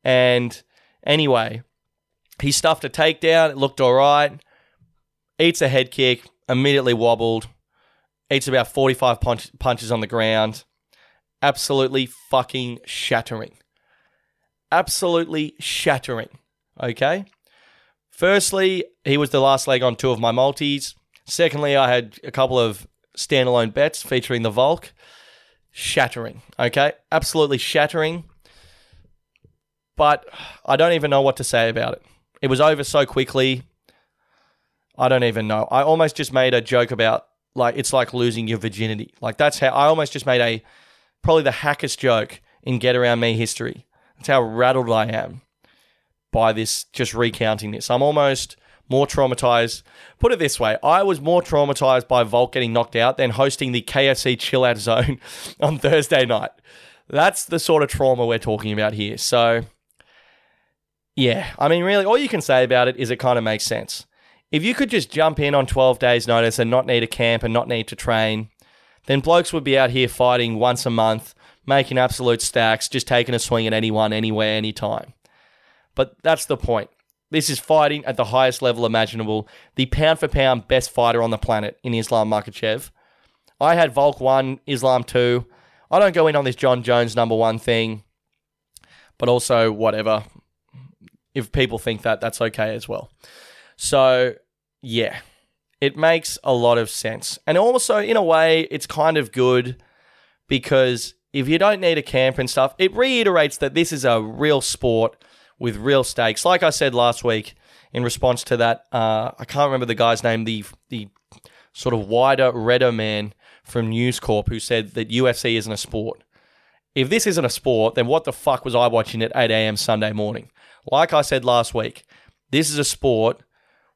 And anyway, he stuffed a takedown. It looked all right eats a head kick, immediately wobbled, eats about 45 punch- punches on the ground. Absolutely fucking shattering. Absolutely shattering. Okay? Firstly, he was the last leg on two of my multis. Secondly, I had a couple of standalone bets featuring the Volk. Shattering. Okay? Absolutely shattering. But I don't even know what to say about it. It was over so quickly. I don't even know. I almost just made a joke about like it's like losing your virginity. Like that's how I almost just made a probably the hackest joke in Get Around Me history. That's how rattled I am by this just recounting this. I'm almost more traumatized. Put it this way, I was more traumatized by Volk getting knocked out than hosting the KFC chill out zone *laughs* on Thursday night. That's the sort of trauma we're talking about here. So yeah, I mean really all you can say about it is it kind of makes sense. If you could just jump in on 12 days' notice and not need a camp and not need to train, then blokes would be out here fighting once a month, making absolute stacks, just taking a swing at anyone, anywhere, anytime. But that's the point. This is fighting at the highest level imaginable. The pound for pound best fighter on the planet in Islam Makhachev. I had Volk 1, Islam 2. I don't go in on this Jon Jones number one thing, but also whatever. If people think that, that's okay as well. So, yeah, it makes a lot of sense. And also, in a way, it's kind of good because if you don't need a camp and stuff, it reiterates that this is a real sport with real stakes. Like I said last week in response to that, uh, I can't remember the guy's name, the the sort of wider, redder man from News Corp who said that UFC isn't a sport. If this isn't a sport, then what the fuck was I watching at 8 a.m. Sunday morning? Like I said last week, this is a sport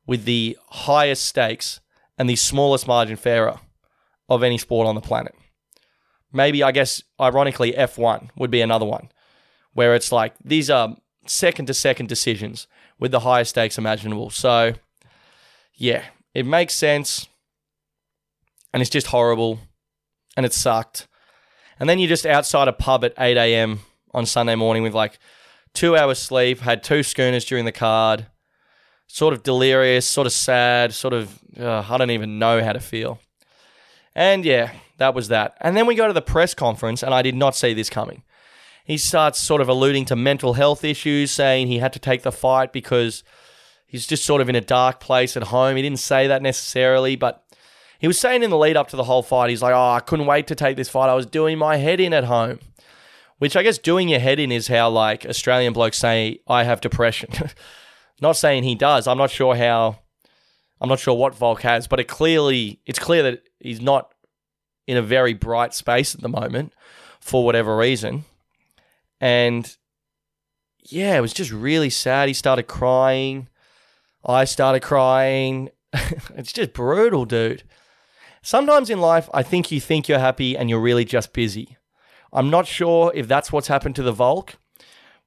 with the highest stakes and the smallest margin fairer of any sport on the planet. Maybe, I guess, ironically, F1 would be another one where it's like these are second to second decisions with the highest stakes imaginable. So, yeah, it makes sense. And it's just horrible. And it sucked. And then you're just outside a pub at 8 a.m. on Sunday morning with like two hours sleep, had two schooners during the card, sort of delirious, sort of sad, sort of, uh, I don't even know how to feel. And yeah, that was that. And then we go to the press conference, and I did not see this coming he starts sort of alluding to mental health issues, saying he had to take the fight because he's just sort of in a dark place at home. He didn't say that necessarily, but he was saying in the lead up to the whole fight, he's like, oh, I couldn't wait to take this fight. I was doing my head in at home. Which I guess doing your head in is how like Australian blokes say I have depression. *laughs* not saying he does. I'm not sure how I'm not sure what Volk has, but it clearly it's clear that he's not in a very bright space at the moment for whatever reason. And yeah, it was just really sad. He started crying. I started crying. *laughs* it's just brutal, dude. Sometimes in life, I think you think you're happy and you're really just busy. I'm not sure if that's what's happened to the Volk,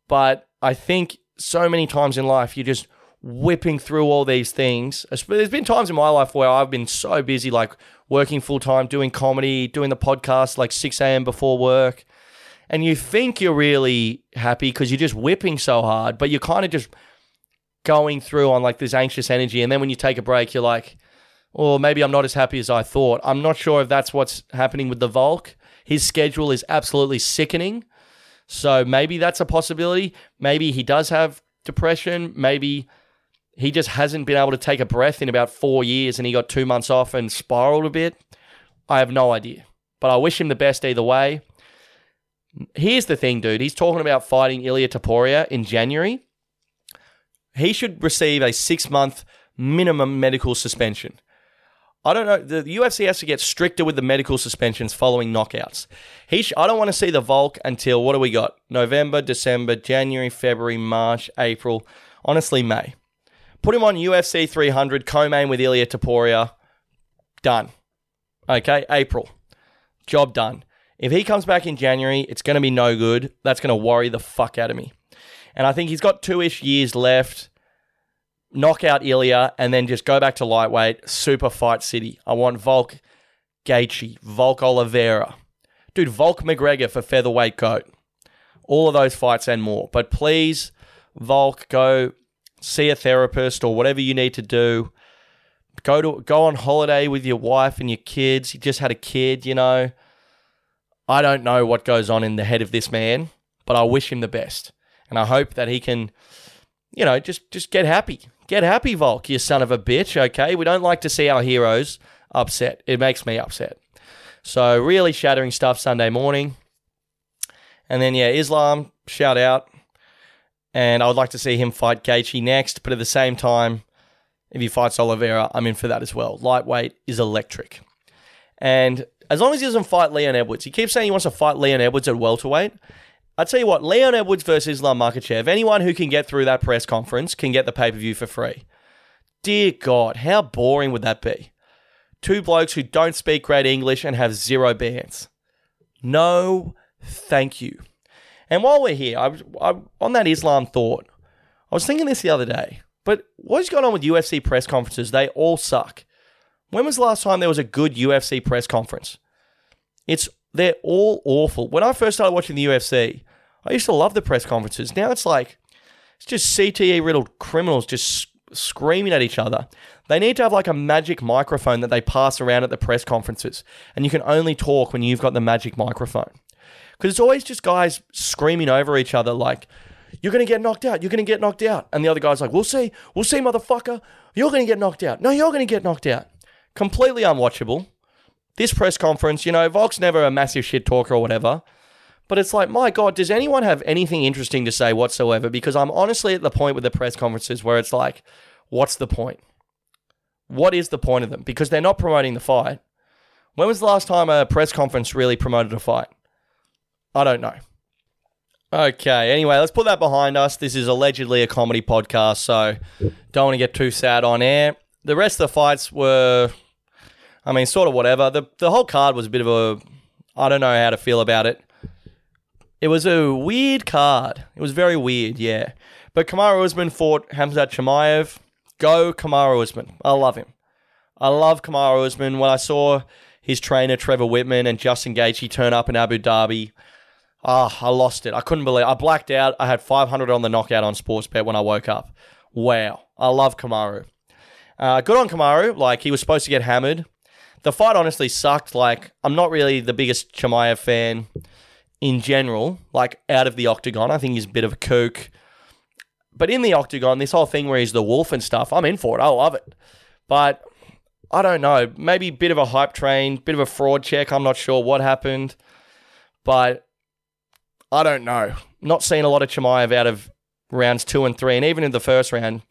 but I think so many times in life, you're just whipping through all these things. There's been times in my life where I've been so busy, like working full time, doing comedy, doing the podcast, like 6 a.m. before work and you think you're really happy because you're just whipping so hard, but you're kind of just going through on like this anxious energy. And then when you take a break, you're like, or maybe I'm not as happy as I thought. I'm not sure if that's what's happening with the Volk. His schedule is absolutely sickening. So maybe that's a possibility. Maybe he does have depression. Maybe he just hasn't been able to take a breath in about four years and he got two months off and spiraled a bit. I have no idea. But I wish him the best either way. Here's the thing, dude. He's talking about fighting Ilia Topuria in January. He should receive a six month minimum medical suspension. I don't know. The UFC has to get stricter with the medical suspensions following knockouts. He sh- I don't want to see the Volk until what do we got? November, December, January, February, March, April. Honestly, May. Put him on UFC 300, co-main with Ilia Topuria. Done. Okay, April. Job done. If he comes back in January, it's going to be no good. That's going to worry the fuck out of me. And I think he's got two ish years left. Knock out Ilia and then just go back to lightweight. Super fight city. I want Volk Gaethje, Volk Oliveira. Dude, Volk McGregor for featherweight goat. All of those fights and more. But please, Volk, go see a therapist or whatever you need to do. Go to go on holiday with your wife and your kids. You just had a kid, you know. I don't know what goes on in the head of this man, but I wish him the best. And I hope that he can, you know, just just get happy. Get happy, Volk, you son of a bitch, okay? We don't like to see our heroes upset. It makes me upset. So really shattering stuff Sunday morning. And then yeah, Islam, shout out. And I would like to see him fight Gaethje next, but at the same time, if he fights Oliveira, I'm in for that as well. Lightweight is electric. And as long as he doesn't fight Leon Edwards, he keeps saying he wants to fight Leon Edwards at welterweight. I tell you what, Leon Edwards versus Islam Makhachev. Anyone who can get through that press conference can get the pay per view for free. Dear God, how boring would that be? Two blokes who don't speak great English and have zero bands. No, thank you. And while we're here, I, I, on that Islam thought, I was thinking this the other day. But what's going on with UFC press conferences? They all suck. When was the last time there was a good UFC press conference? It's they're all awful. When I first started watching the UFC, I used to love the press conferences. Now it's like it's just CTE riddled criminals just screaming at each other. They need to have like a magic microphone that they pass around at the press conferences, and you can only talk when you've got the magic microphone. Because it's always just guys screaming over each other, like, you're going to get knocked out. You're going to get knocked out. And the other guy's like, we'll see. We'll see, motherfucker. You're going to get knocked out. No, you're going to get knocked out. Completely unwatchable. This press conference, you know, Volk's never a massive shit talker or whatever. But it's like, my God, does anyone have anything interesting to say whatsoever? Because I'm honestly at the point with the press conferences where it's like, what's the point? What is the point of them? Because they're not promoting the fight. When was the last time a press conference really promoted a fight? I don't know. Okay, anyway, let's put that behind us. This is allegedly a comedy podcast, so don't want to get too sad on air. The rest of the fights were, I mean, sort of whatever. The, the whole card was a bit of a, I don't know how to feel about it. It was a weird card. It was very weird, yeah. But Kamaru Usman fought Hamzat Chimaev. Go Kamaru Usman. I love him. I love Kamaru Usman. When I saw his trainer Trevor Wittman and Justin Gaethje turn up in Abu Dhabi, ah, I lost it. I couldn't believe. I blacked out. I had 500 on the knockout on Sportsbet when I woke up. Wow, I love Kamaru. Uh, good on Kamaru. Like he was supposed to get hammered. The fight honestly sucked. Like I'm not really the biggest Chimaev fan in general. Like out of the octagon, I think he's a bit of a kook. But in the octagon, this whole thing where he's the wolf and stuff, I'm in for it. I love it. But I don't know. Maybe a bit of a hype train, bit of a fraud check. I'm not sure what happened. But I don't know. Not seeing a lot of Chimaev out of rounds two and three. And even in the first round,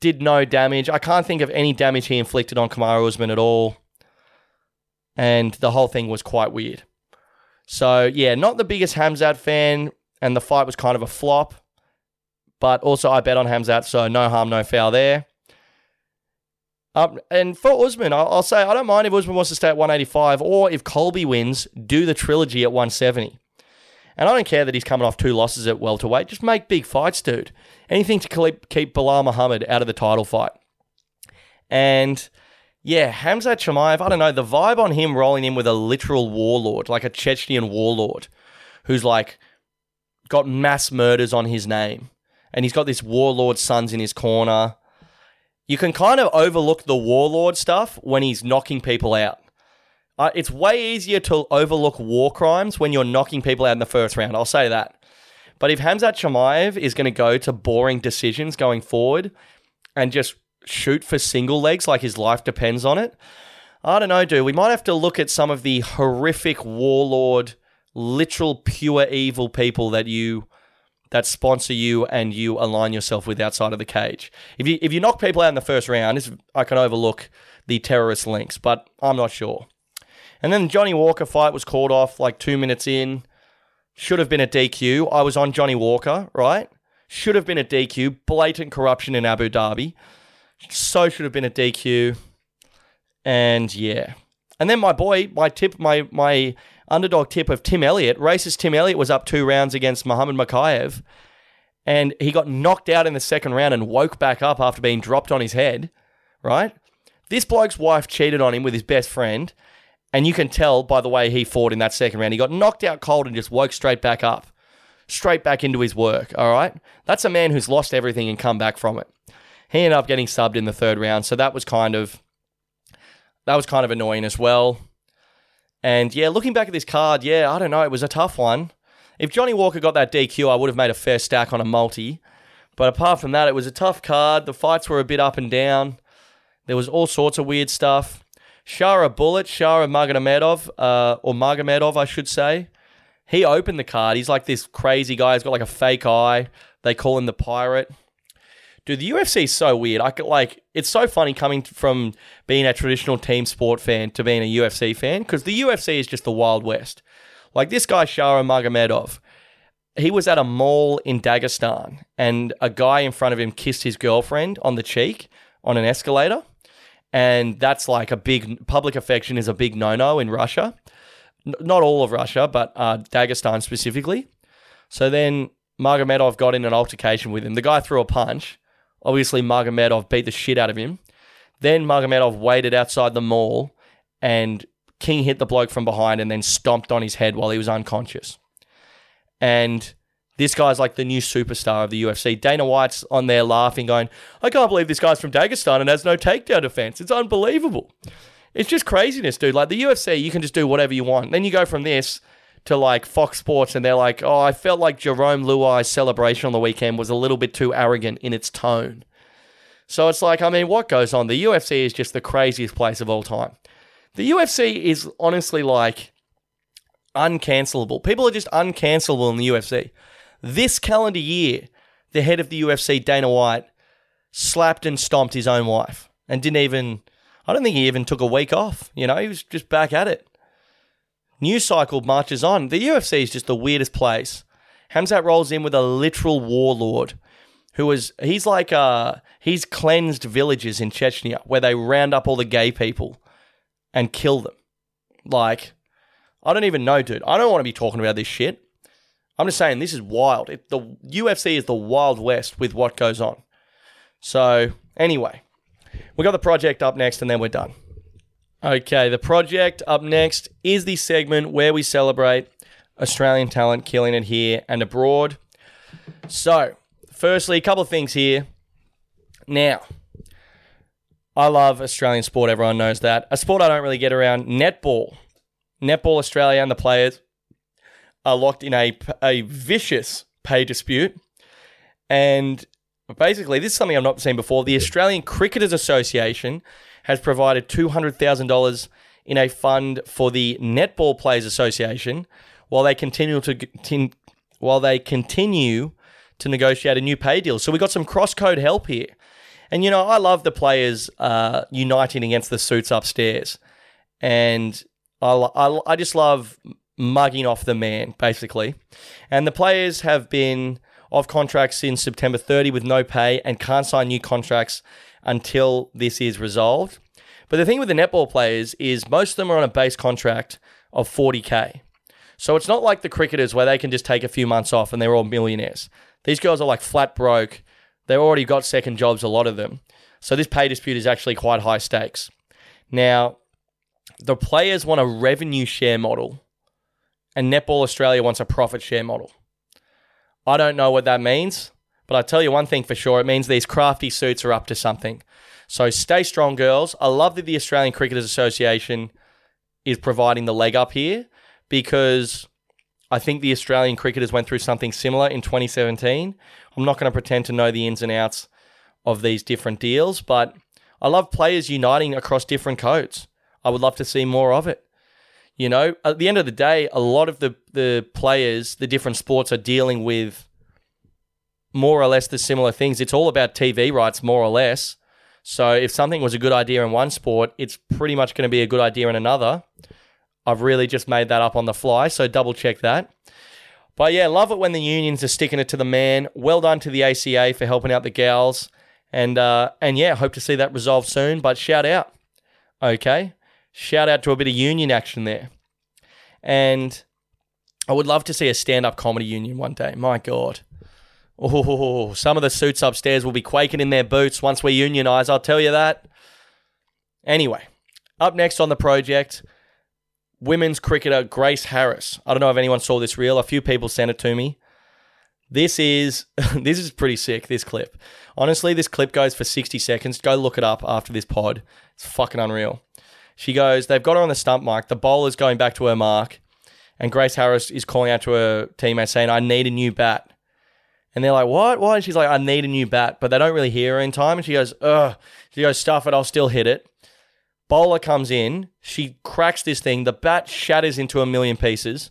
did no damage. I can't think of any damage he inflicted on Kamaru Usman at all. And the whole thing was quite weird. So, yeah, not the biggest Hamzat fan. And the fight was kind of a flop. But also, I bet on Hamzat, so no harm, no foul there. Um, and for Usman, I'll, I'll say I don't mind if Usman wants to stay at 185 or if Colby wins, do the trilogy at 170. And I don't care that he's coming off two losses at welterweight. Just make big fights, dude. Anything to keep, Belal Muhammad out of the title fight. And yeah, Hamzat Chimaev, I don't know, the vibe on him rolling in with a literal warlord, like a Chechnyan warlord, who's like got mass murders on his name and he's got this warlord sons in his corner. You can kind of overlook the warlord stuff when he's knocking people out. Uh, it's way easier to overlook war crimes when you're knocking people out in the first round. I'll say that. But if Hamzat Chimaev is going to go to boring decisions going forward and just shoot for single legs like his life depends on it, I don't know, dude. We might have to look at some of the horrific warlord, literal pure evil people that you that sponsor you and you align yourself with outside of the cage. If you if you knock people out in the first round, I can overlook the terrorist links, but I'm not sure. And then the Johnny Walker fight was called off like two minutes in. Should have been a DQ. I was on Johnny Walker, right? Should have been a DQ. Blatant corruption in Abu Dhabi. So should have been a DQ. And yeah. And then my boy, my tip, my my underdog tip of Tim Elliott. Racist Tim Elliott was up two rounds against Muhammad Mokaev, and he got knocked out in the second round and woke back up after being dropped on his head, right? This bloke's wife cheated on him with his best friend, and you can tell by the way he fought in that second round. He got knocked out cold and just woke straight back up, straight back into his work, all right? That's a man who's lost everything and come back from it. He ended up getting subbed in the third round, so that was kind of that was kind of annoying as well. And yeah, looking back at this card, yeah, I don't know, it was a tough one. If Johnny Walker got that DQ, I would have made a fair stack on a multi. But apart from that, it was a tough card. The fights were a bit up and down. There was all sorts of weird stuff. Shara Bullet, Shara Magomedov, uh, or Magomedov, I should say. He opened the card. He's like this crazy guy. He's got like a fake eye. They call him the Pirate. Dude, the UFC is so weird. I could like it's so funny coming from being a traditional team sport fan to being a UFC fan because the UFC is just the Wild West. Like this guy Shara Magomedov, he was at a mall in Dagestan and a guy in front of him kissed his girlfriend on the cheek on an escalator. And that's like a big public affection is a big no no in Russia. N- not all of Russia, but uh, Dagestan specifically. So then Magomedov got in an altercation with him. The guy threw a punch Obviously, Magomedov beat the shit out of him. Then Magomedov waited outside the mall and King hit the bloke from behind and then stomped on his head while he was unconscious. And this guy's like the new superstar of the UFC. Dana White's on there laughing, going, I can't believe this guy's from Dagestan and has no takedown defense. It's unbelievable. It's just craziness, dude. Like the UFC, you can just do whatever you want. Then you go from this to like Fox Sports and they're like, oh, I felt like Jarome Luai's celebration on the weekend was a little bit too arrogant in its tone. So it's like, I mean, what goes on? The UFC is just the craziest place of all time. The UFC is honestly like uncancelable. People are just uncancelable in the UFC. This calendar year, the head of the UFC, Dana White, slapped and stomped his own wife and didn't even, I don't think he even took a week off. You know, he was just back at it. News cycle marches on. The UFC is just the weirdest place. Hamzat rolls in with a literal warlord who was, he's like, uh, he's cleansed villages in Chechnya where they round up all the gay people and kill them. Like, I don't even know, dude. I don't want to be talking about this shit. I'm just saying this is wild. It, the UFC is the wild west with what goes on. So, anyway, we got the project up next and then we're done. Okay, the project up next is the segment where we celebrate Australian talent killing it here and abroad. So, firstly, a couple of things here. Now, I love Australian sport, everyone knows that. A sport I don't really get around netball. Netball Australia and the players are locked in a, a vicious pay dispute. And basically, this is something I've not seen before. The Australian Cricketers Association has provided $200,000 in a fund for the Netball Players Association while they continue to while they continue to negotiate a new pay deal. So we got some cross code help here. And you know, I love the players uh, uniting against the suits upstairs. And I, I, I just love mugging off the man, basically. And the players have been off contracts since September 30 with no pay and can't sign new contracts until this is resolved. But the thing with the netball players is most of them are on a base contract of 40k. So it's not like the cricketers where they can just take a few months off and they're all millionaires. These girls are like flat broke. They've already got second jobs, a lot of them. So this pay dispute is actually quite high stakes. Now, the players want a revenue share model and Netball Australia wants a profit share model. I don't know what that means, but I tell you one thing for sure it means these crafty suits are up to something. So stay strong, girls. I love that the Australian Cricketers Association is providing the leg up here because I think the Australian cricketers went through something similar in 2017. I'm not going to pretend to know the ins and outs of these different deals, but I love players uniting across different codes. I would love to see more of it. You know, at the end of the day, a lot of the, the players, the different sports are dealing with more or less the similar things. It's all about TV rights, more or less. So if something was a good idea in one sport, it's pretty much going to be a good idea in another. I've really just made that up on the fly, so double check that. But yeah, love it when the unions are sticking it to the man. Well done to the ACA for helping out the gals. And uh, and yeah, hope to see that resolved soon. But shout out. Okay. Shout out to a bit of union action there. And I would love to see a stand up comedy union one day. My God. Oh, some of the suits upstairs will be quaking in their boots once we unionize, I'll tell you that. Anyway, up next on the project, women's cricketer Grace Harris. I don't know if anyone saw this reel. A few people sent it to me. This is *laughs* this is pretty sick. This clip, honestly, this clip goes for sixty seconds. Go look it up after this pod. It's fucking unreal. She goes, they've got her on the stump mic. The bowler's going back to her mark. And Grace Harris is calling out to her teammate saying, I need a new bat. And they're like, what? Why? And she's like, I need a new bat. But they don't really hear her in time. And she goes, ugh. She goes, stuff it. I'll still hit it. Bowler comes in. She cracks this thing. The bat shatters into a million pieces.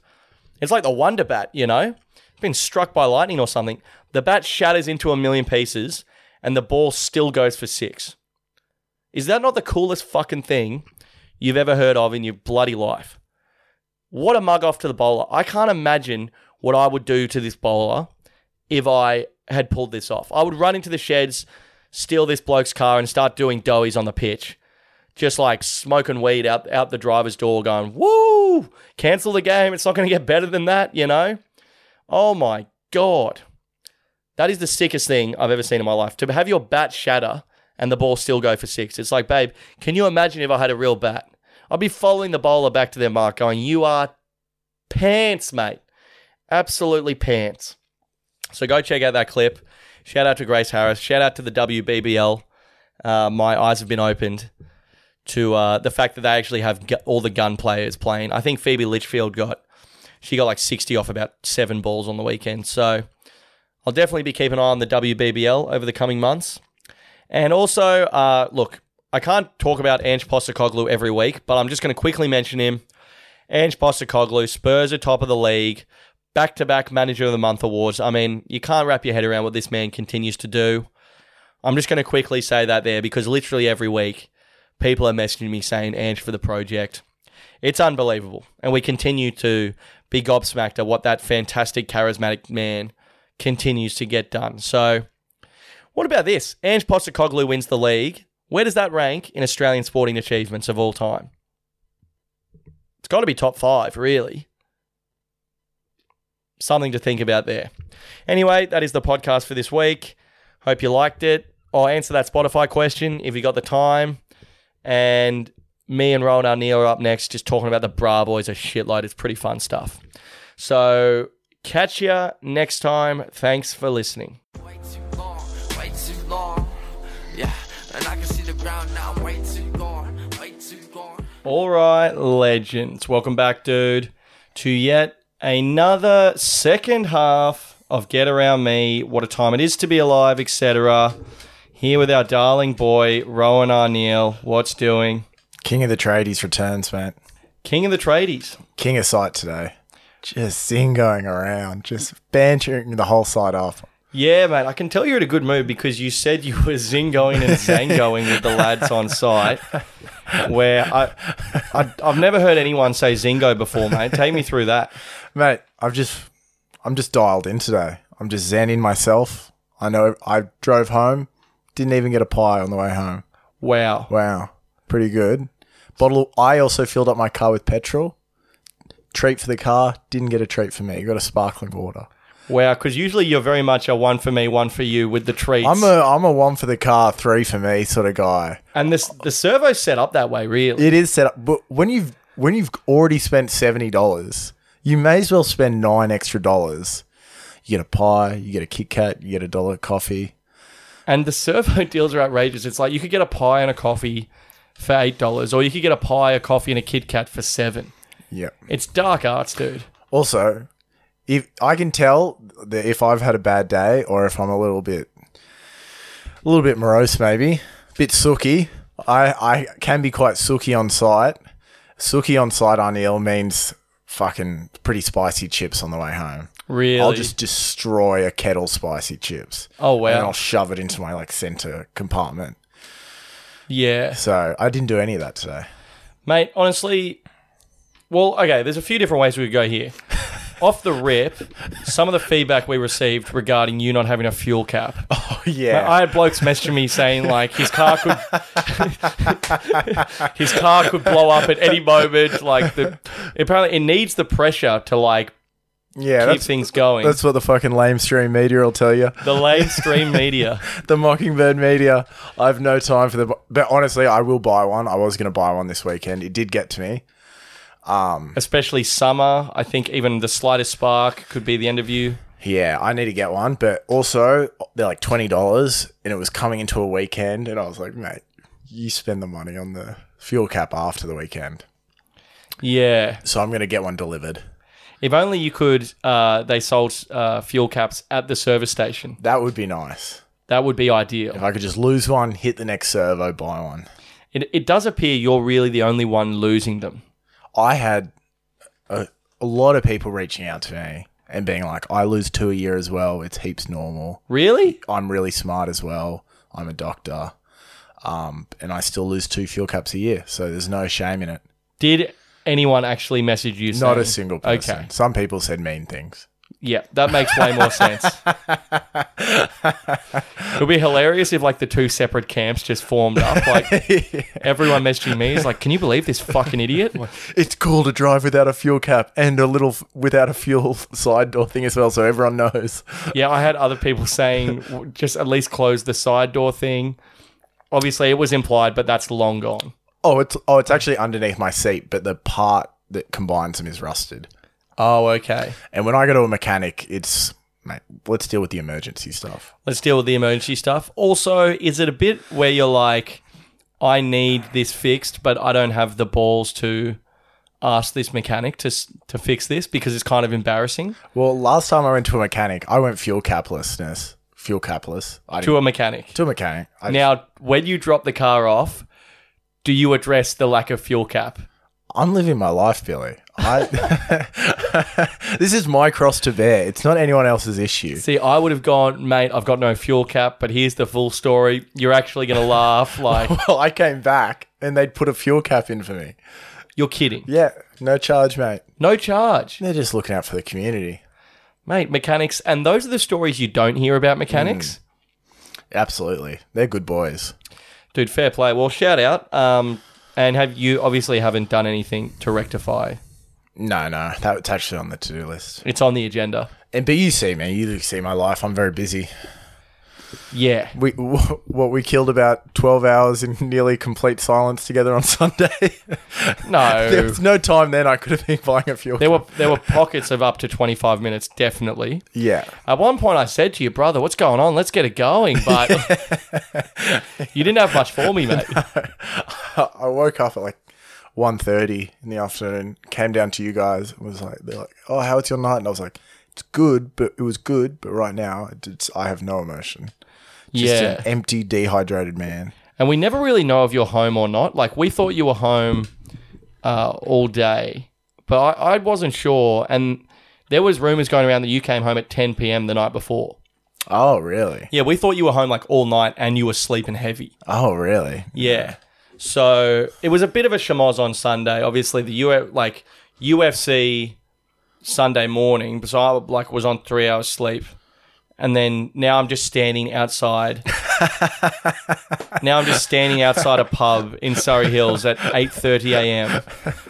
It's like the Wonder Bat, you know? Been struck by lightning or something. The bat shatters into a million pieces and the ball still goes for six. Is that not the coolest fucking thing you've ever heard of in your bloody life. What a mug off to the bowler. I can't imagine what I would do to this bowler if I had pulled this off. I would run into the sheds, steal this bloke's car, and start doing doughies on the pitch. Just like smoking weed out, out the driver's door, going, woo, cancel the game. It's not going to get better than that, you know? Oh my God. That is the sickest thing I've ever seen in my life. To have your bat shatter and the ball still go for six. It's like, babe, can you imagine if I had a real bat? I'd be following the bowler back to their mark, going, "You are pants, mate, absolutely pants." So go check out that clip. Shout out to Grace Harris. Shout out to the WBBL. Uh, my eyes have been opened to uh, the fact that they actually have all the gun players playing. I think Phoebe Litchfield got she got like sixty off about seven balls on the weekend. So I'll definitely be keeping an eye on the WBBL over the coming months. And also, uh, look, I can't talk about Ange Postecoglou every week, but I'm just going to quickly mention him. Ange Postecoglou, Spurs are top of the league, back to back Manager of the Month awards. I mean, you can't wrap your head around what this man continues to do. I'm just going to quickly say that there because literally every week people are messaging me saying Ange for the project. It's unbelievable. And we continue to be gobsmacked at what that fantastic, charismatic man continues to get done. So, what about this? Ange Postecoglou wins the league. Where does that rank in Australian sporting achievements of all time? It's got to be top five, really. Something to think about there. Anyway, that is the podcast for this week. Hope you liked it. I'll answer that Spotify question if you got the time. And me and Rohan O'Neill are up next, just talking about the Bra Boys a shitload. It's pretty fun stuff. So catch you next time. Thanks for listening. Ground now. Way too gone, way too gone. All right, legends. Welcome back, dude, to yet another second half of Get Around Me. What a time it is to be alive, etc. Here with our darling boy, Rohan O'Neill. What's doing? King of the tradies returns, mate. King of the tradies. King of site today. Just sing going around, just bantering the whole side off. Yeah, mate, I can tell you're in a good mood because you said you were zingoing and zangoing with the lads on site. Where I, I, I've never heard anyone say zingo before, mate. Take me through that. Mate, I've just I'm just dialed in today. I'm just zenning myself. I know I drove home, didn't even get a pie on the way home. Wow. Wow. Pretty good. Bottle I also filled up my car with petrol. Treat for the car, didn't get a treat for me. Got a sparkling water. Wow, because usually you're very much a one for me, one for you with the treats. I'm a I'm a one for the car, three for me sort of guy. and this the servo's set up that way, really. It is set up, but when you've when you've already spent seventy dollars, you may as well spend nine extra dollars. You get a pie, you get a Kit Kat, you get a dollar coffee. And the servo *laughs* deals are outrageous. It's like you could get a pie and a coffee for eight dollars, or you could get a pie, a coffee, and a Kit Kat for seven. Yeah. It's dark arts, dude. Also, if I can tell that if I've had a bad day or if I'm a little bit, a little bit morose, maybe a bit sooky, I I can be quite sooky on site. Sooky on site, Arneal means fucking pretty spicy chips on the way home. Really? I'll just destroy a kettle spicy chips. Oh, wow. And I'll shove it into my like center compartment. yeah. So I didn't do any of that today. Mate, honestly, well, okay, there's a few different ways we could go here. Off the rip, some of the feedback we received regarding you not having a fuel cap. *laughs* Oh yeah. I had blokes messaging me saying like his car could *laughs* his car could blow up at any moment. Like the apparently it needs the pressure to like yeah, keep things going. that's what the fucking lame stream media will tell you. the mainstream *laughs* media. the Mockingbird media. I have no time for the. But honestly, I will buy one. I was going to buy one this weekend. It did get to me. Especially summer. I think even the slightest spark could be the end of you. Yeah, I need to get one. But also, they're like twenty dollars, and it was coming into a weekend, and I was like, mate, you spend the money on the fuel cap after the weekend. Yeah. So I'm going to get one delivered. If only you could, uh, they sold uh, fuel caps at the service station. That would be nice. That would be ideal. If I could just lose one, hit the next servo, buy one. It, it does appear you're really the only one losing them. I had a, a lot of people reaching out to me and being like, I lose two a year as well. It's heaps normal. Really? I'm really smart as well. I'm a doctor. Um, and I still lose two fuel caps a year. So there's no shame in it. Did anyone actually message you? Not saying- a single person. Okay. Some people said mean things. Yeah, that makes way more sense. *laughs* it would be hilarious if like the two separate camps just formed up. Like *laughs* everyone messaging me is like, "Can you believe this fucking idiot?" *laughs* It's cool to drive without a fuel cap and a little f- without a fuel side door thing as well, so everyone knows. yeah, I had other people saying, "Just at least close the side door thing." Obviously, it was implied, but that's long gone. Oh, it's oh, it's actually underneath my seat, but the part that combines them is rusted. Oh, okay. And when I go to a mechanic, it's mate, let's deal with the emergency stuff. Let's deal with the emergency stuff. Also, is it a bit where you're like, I need this fixed, but I don't have the balls to ask this mechanic to to fix this because it's kind of embarrassing Well, last time I went to a mechanic, I went fuel caplessness, fuel capless. I to a mechanic. to a mechanic. I, Now, when you drop the car off, do you address the lack of fuel cap? I'm living my life, Billy. I *laughs* this is my cross to bear. It's not anyone else's issue. See, I would have gone, mate, I've got no fuel cap, but here's the full story. You're actually going *laughs* to laugh like *laughs* Well, I came back and they'd put a fuel cap in for me. you're kidding. Yeah, no charge, mate. No charge. They're just looking out for the community. Mate, mechanics, and those are the stories you don't hear about mechanics. Absolutely, they're good boys. Dude, fair play. Well, shout out. Um, and have you obviously haven't done anything to rectify? No, no, that's actually on the to-do list. It's on the agenda. And but you see me, you see my life. I'm very busy. Yeah. We *laughs* what we killed about twelve hours in nearly complete silence together on *laughs* Sunday. No. *laughs* there was no time then. I could have been buying a fuel. there were there were pockets of up to 25 minutes, definitely. yeah, At one point, I said to your brother, "What's going on? Let's get it going." But you didn't have much for me, mate. I woke up at like 1.30 in the afternoon. Came down to you guys. and Was like, they're like, "Oh, how was your night?" And I was like, "It's good, but it was good, but right now, it's, I have no emotion. Just yeah. an empty, dehydrated man." And we never really know if you're home or not. Like we thought you were home uh, all day, but I, I wasn't sure. And there was rumors going around that you came home at 10 p.m. the night before. Oh, really? Yeah, we thought you were home like all night and you were sleeping heavy. Oh, really? Yeah. So it was a bit of a chamoz on Sunday. Obviously, the U like UFC Sunday morning, so I like was on three hours sleep, and then now I'm just standing outside. *laughs* now I'm just standing outside a pub in Surry Hills at 8:30 a.m.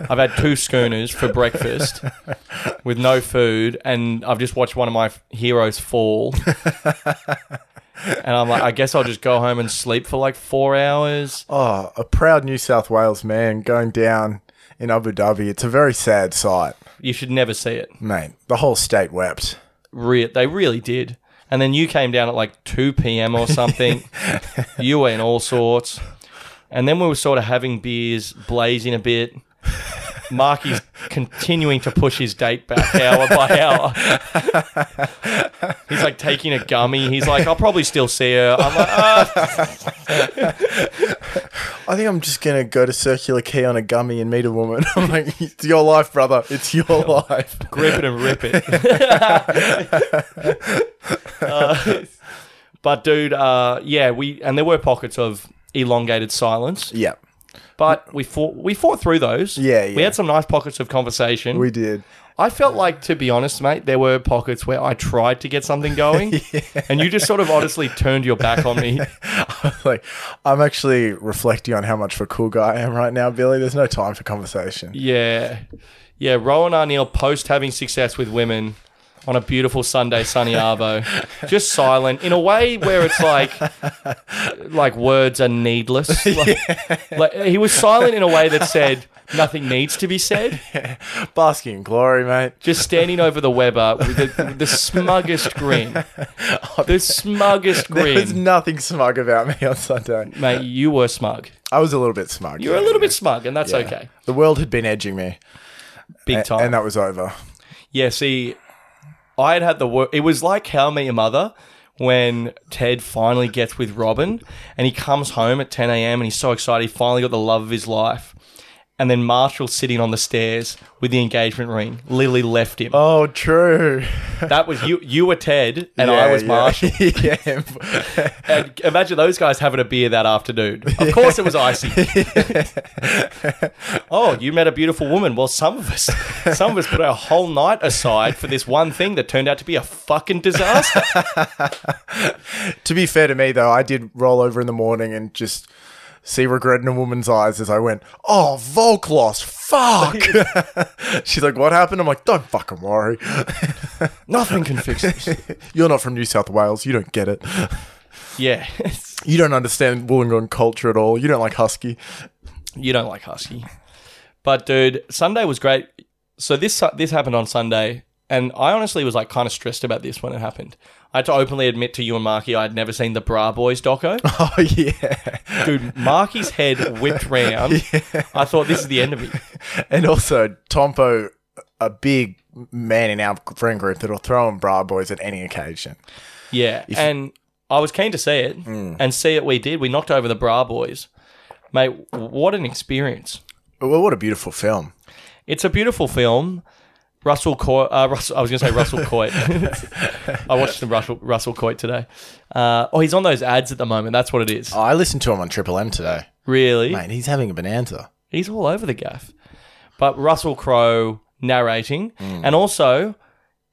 I've had two schooners for breakfast with no food, and I've just watched one of my heroes fall. And I'm like, I guess I'll just go home and sleep for like four hours. Oh, a proud New South Wales man going down in Abu Dhabi. It's a very sad sight, You should never see it. mate. The whole state wept. Re- they really did. And then you came down at like 2 p.m. or something. *laughs* you were in all sorts. And then we were sort of having beers, blazing a bit. Marky's continuing to push his date back hour by hour. He's like taking a gummy. He's like, I'll probably still see her. I'm like, ah. *laughs* I think I'm just gonna go to Circular Quay on a gummy and meet a woman. *laughs* I'm like, it's your life, brother. It's your *laughs* life. grip it and rip it. Uh, but dude, uh, yeah, we and there were pockets of elongated silence, Yeah, but we fought we fought through those. Yeah, We had some nice pockets of conversation. we did. I felt like, to be honest, mate, there were pockets where I tried to get something going, *laughs* and you just sort of honestly turned your back on me. *laughs* like, I'm actually reflecting on how much of a cool guy I am right now, Billy. There's no time for conversation. Yeah, yeah. Rohan O'Neill post having success with women on a beautiful Sunday, sunny arvo, just silent in a way where it's like, like words are needless. *laughs* Like, like, he was silent in a way that said nothing needs to be said. *laughs* Basking in glory, mate. Just standing over the Weber with the, the smuggest grin, the *laughs* smuggest There was nothing smug about me on Sunday. Mate, you were smug. I was a little bit smug. You were a little bit smug, and that's okay. The world had been edging me, Big time. and that was over. Yeah, see, I had had the work. It was like How I Met Your Mother when Ted finally gets with Robin and he comes home at 10 a.m. and he's so excited. He finally got the love of his life. And then Marshall sitting on the stairs with the engagement ring. Lily left him. Oh, true. That was you. You were Ted and Yeah, I was yeah. Marshall. *laughs* yeah. And imagine those guys having a beer that afternoon. Of course, it was icy. *laughs* oh, you met a beautiful woman. Well, some of us, some of us put our whole night aside for this one thing that turned out to be a fucking disaster. *laughs* to be fair to me, though, I did roll over in the morning and just see regret in a woman's eyes as I went, "Oh, Volklos, fuck." *laughs* *laughs* She's like, "What happened?" I'm like, "Don't fucking worry. *laughs* Nothing can fix this. You're not from New South Wales. You don't get it. Yeah. You don't understand Wollongong culture at all. You don't like husky." You don't like husky, but dude, Sunday was great. So this this happened on Sunday, and I honestly was like kind of stressed about this when it happened. I had to openly admit to you and Marky I had never seen the Bra Boys doco. *laughs* Oh yeah. Dude, Marky's head whipped *laughs* round. I thought this is the end of me. *laughs* And also Tompo, a big man in our friend group that'll throw in bra boys at any occasion. Yeah, and I was keen to see it, mm. and see it. We did. We knocked over the Bra Boys, mate. What an experience! Well, what a beautiful film. It's a beautiful film. Russell Coight. Uh, Russell, I was going to say Russell *laughs* Coight. I watched the Russell Russell Coight today. Uh, oh, he's on those ads at the moment. That's what it is. I listened to him on Triple M today. Really, Mate, he's having a bonanza. he's all over the gaff. But Russell Crowe narrating, and also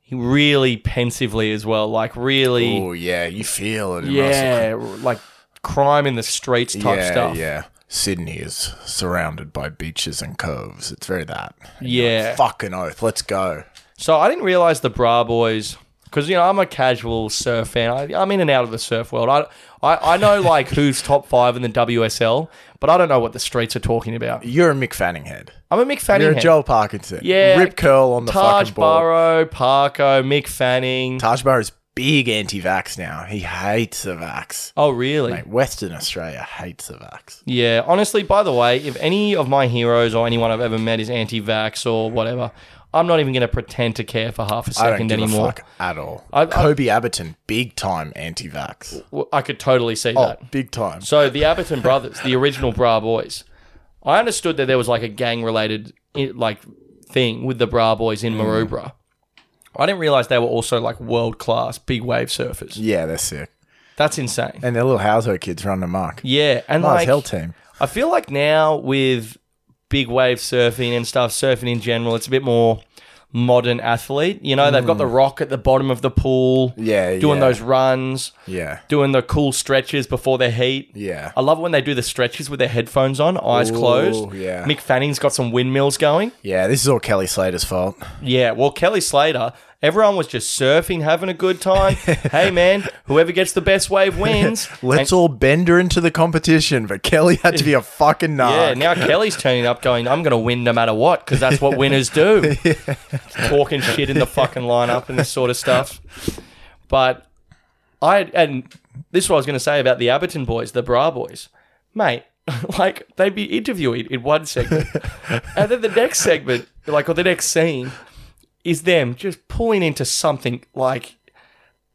he really pensively as well. Like really, Oh yeah, you feel it. yeah, like crime in the streets type yeah, stuff. yeah. Sydney is surrounded by beaches and coves. It's very that. Yeah. Fucking oath. Let's go. So I didn't realize the Bra Boys because you know I'm a casual surf fan. I, I'm in and out of the surf world. I, I I know like *laughs* who's top five in the WSL, but I don't know what the streets are talking about. You're a Mick Fanning head. I'm a Mick Fanning. You're a. Joel Parkinson. Yeah, Rip curl on the Taj fucking ball. Burrow, Parko, Mick Fanning. Taj Burrow's big anti-vax now. He hates the vax. oh really? Mate, Western Australia hates the vax. Yeah. Honestly, by the way, if any of my heroes or anyone I've ever met is anti-vax or whatever, I'm not even going to pretend to care for half a I don't second give anymore. a fuck at all. I- I- Koby Abberton, big time anti-vax. Well, I could totally see Oh, that. big time. So the Aberton brothers, the original Bra Boys, I understood that there was like a gang related like thing with the Bra Boys in mm. Maroubra. I didn't realize they were also like world class big wave surfers. Yeah, they're sick. That's insane. And their little household kids running amok. Yeah, and Nice like hell team. I feel like now with big wave surfing and stuff, surfing in general, it's a bit more modern athlete. You know, they've got the hmm. rock at the bottom of the pool. Yeah, doing yeah. those runs, Yeah. doing the cool stretches before their heat. Yeah. I love when they do the stretches with their headphones on, eyes Ooh, closed. yeah. Mick Fanning's got some windmills going. Yeah, this is all Kelly Slater's fault. Yeah, well, Kelly Slater, everyone was just surfing, having a good time. *laughs* hey, man, whoever gets the best wave wins. *laughs* Let's And- all bend her into the competition, but Kelly had to be a *laughs* fucking Yeah, now Kelly's turning up going, I'm going to win no matter what, because that's what winners do. Talking shit in the fucking lineup and this sort of stuff. But I, and this is what I was going to say about the Abberton boys, the Bra boys. Mate, like, they'd be interviewing in one segment. and then the next segment, like, or the next scene, is them just pulling into something like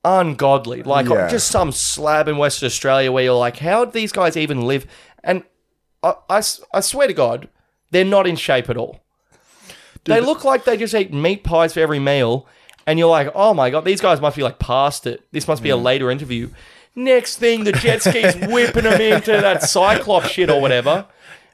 ungodly, like Yeah. just some slab in Western Australia where you're like, how do these guys even live? And I, I swear to God, they're not in shape at all. they look like they just eat meat pies for every meal, and you're like, oh my God, these guys must be like past it. This must be a mm. later interview. Next thing, the jet ski's *laughs* whipping them into that Cyclops shit or whatever.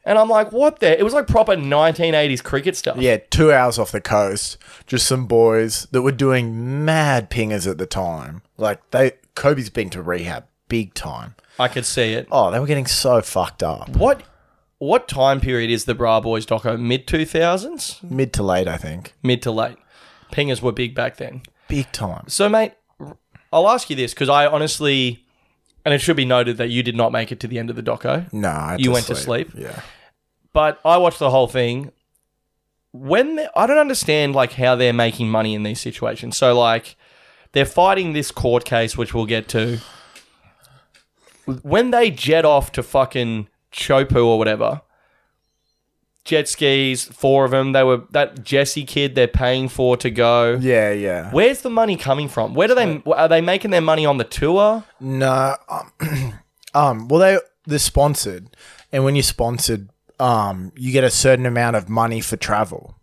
And I'm like, what the? It was like proper 1980s cricket stuff. Yeah, two hours off the coast, just some boys that were doing mad pingers at the time. Like they, Koby's been to rehab big time. I could see it. Oh, they were getting so fucked up. What what time period is the Bra Boys doco? Mid 2000s? Mid to late, I think. Mid to late. Pingers were big back then. Big time. So, mate, I'll ask you this because I honestly, and it should be noted that you did not make it to the end of the doco, No, I had You went to sleep? Yeah. But I watched the whole thing. When I don't understand like how they're making money in these situations. So, like, they're fighting this court case, which we'll get to. When they jet off to fucking Chopu or whatever, jet skis, four of them. They were that Jesse kid they're paying for to go. Yeah, yeah. Where's the money coming from? Where do they are they making their money on the tour? No, um, *clears throat* um, well they they're sponsored, and when you're sponsored, um, you get a certain amount of money for travel.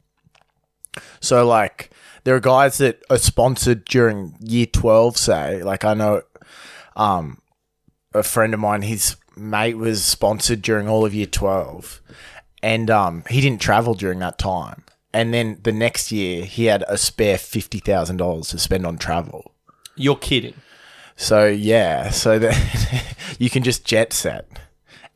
So like, there are guys that are sponsored during year twelve. Say, like I know, um, a friend of mine, his mate was sponsored during all of year twelve, and um, he didn't travel during that time. And then the next year, he had a spare fifty thousand dollars to spend on travel. You're kidding. So yeah, so that *laughs* you can just jet set.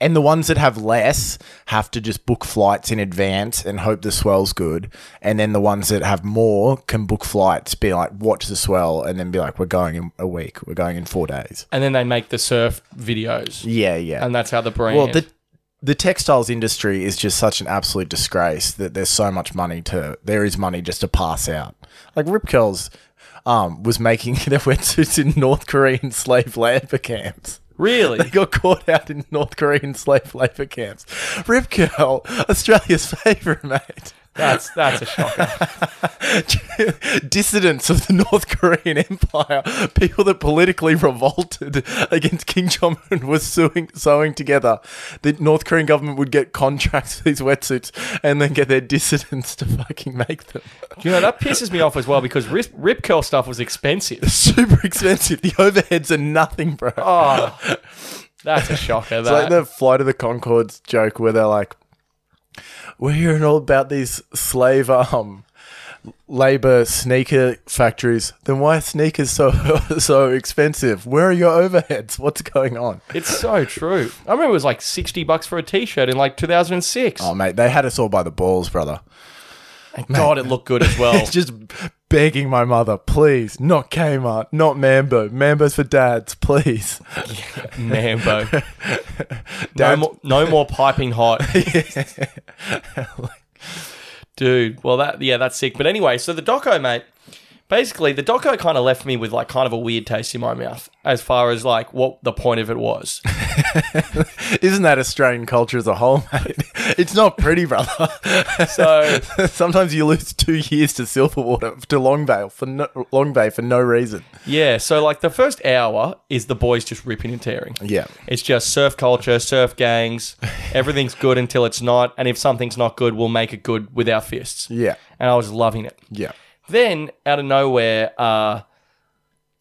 And the ones that have less have to just book flights in advance and hope the swell's good. And then the ones that have more can book flights, be like, watch the swell, and then be like, we're going in a week, we're going in four days. And then they make the surf videos. Yeah, yeah. And that's how the brand well, the the textiles industry is just such an absolute disgrace that there's so much money to there is money just to pass out. Like Rip Curls um, was making their wetsuits in North Korean *laughs* slave labor camps. Really? They got caught out in North Korean slave labor camps. Rip Curl, Australia's *laughs* favourite mate. That's that's a shocker. *laughs* dissidents of the North Korean Empire, people that politically revolted against Kim Jong Un, was suing, sewing together. The North Korean government would get contracts for these wetsuits and then get their dissidents to fucking make them. You know that pisses me off as well because rip, rip curl stuff was expensive. *laughs* Super expensive. The overheads are nothing, bro. Oh, that's a shocker. It's like the Flight of the Conchords joke where they're like, "We're hearing all about these slave um labor sneaker factories. Then why are sneakers so *laughs* so expensive? Where are your overheads? *laughs* What's going on?" It's so true. I remember it was like sixty bucks for a t-shirt in like 2006. Oh mate, they had us all by the balls, brother. Thank God, it looked good as well. *laughs* It's just begging my mother, please, not Kmart, not Mambo. Mambo's for dads, please. *laughs* Mambo. *laughs* No more, no more piping hot. *laughs* Dude, well that yeah, that's sick. But anyway, so the doco, mate. Basically, the doco kind of left me with like kind of a weird taste in my mouth as far as like what the point of it was. *laughs* Isn't that Australian culture as a whole, mate? *laughs* It's not pretty, brother. *laughs* So Sometimes you lose two years to Silverwater to Long Bay for no, Long Bay for no reason. yeah, so like the first hour is the boys just ripping and tearing. Yeah, It's just surf culture, surf gangs. Everything's good until it's not, and if something's not good, we'll make it good with our fists. yeah, And I was loving it. yeah. Then out of nowhere, uh,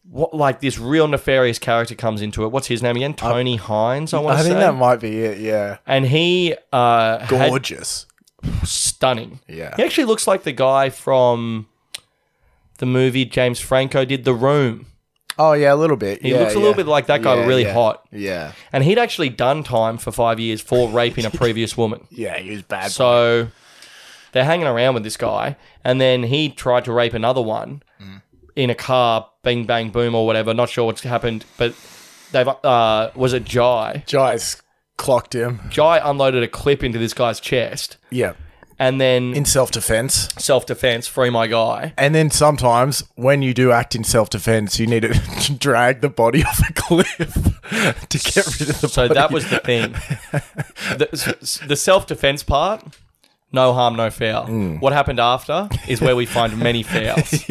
what like this real nefarious character comes into it. What's his name again? Tony Hines. I want I to say. I think that might be it. Yeah, and he uh, had gorgeous. stunning. Yeah. He actually looks like the guy from the movie James Franco did, The Room. Oh yeah, a little bit. He yeah, looks a yeah. little bit like that guy, but Yeah, really yeah. hot. Yeah, And he'd actually done time for five years for raping a *laughs* previous woman. yeah. He was bad. So they're hanging around with this guy, and then he tried to rape another one in a car, bang bang boom or whatever. Not sure what's happened, but they've uh, was it Jai? Jais clocked him. Jai unloaded a clip into this guy's chest, Yeah, and then in self defense. self defense, free my guy. And then sometimes when you do act in self defense, you need to *laughs* drag the body off a cliff *laughs* to get rid of the So body. that was the thing. *laughs* the the self defense part, no harm, no foul. Hmm. What happened after is where we find many *laughs* fouls.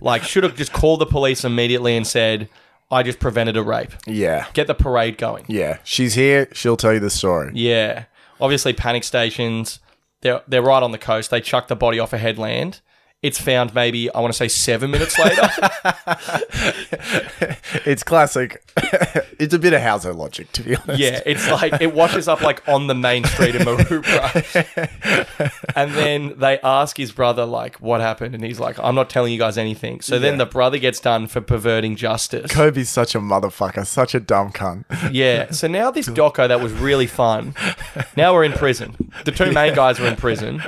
Like, should have just called the police immediately and said, I just prevented a rape. yeah, Get the parade going. yeah. She's here. She'll tell you the story. Yeah. Obviously, panic stations, they're, they're right on the coast. They chuck the body off a headland. It's found maybe, I want to say, seven minutes later. *laughs* It's classic. *laughs* it's a bit of Hauser logic, to be honest. Yeah, it's like it washes up like on the main street in Maroubra. *laughs* and then they ask his brother like what happened and he's like I'm not telling you guys anything. So then Yeah. the brother gets done for perverting justice. Koby's such a motherfucker, such a dumb cunt. Yeah. So now this doco that was really fun. Now we're in prison. The two main guys are in prison.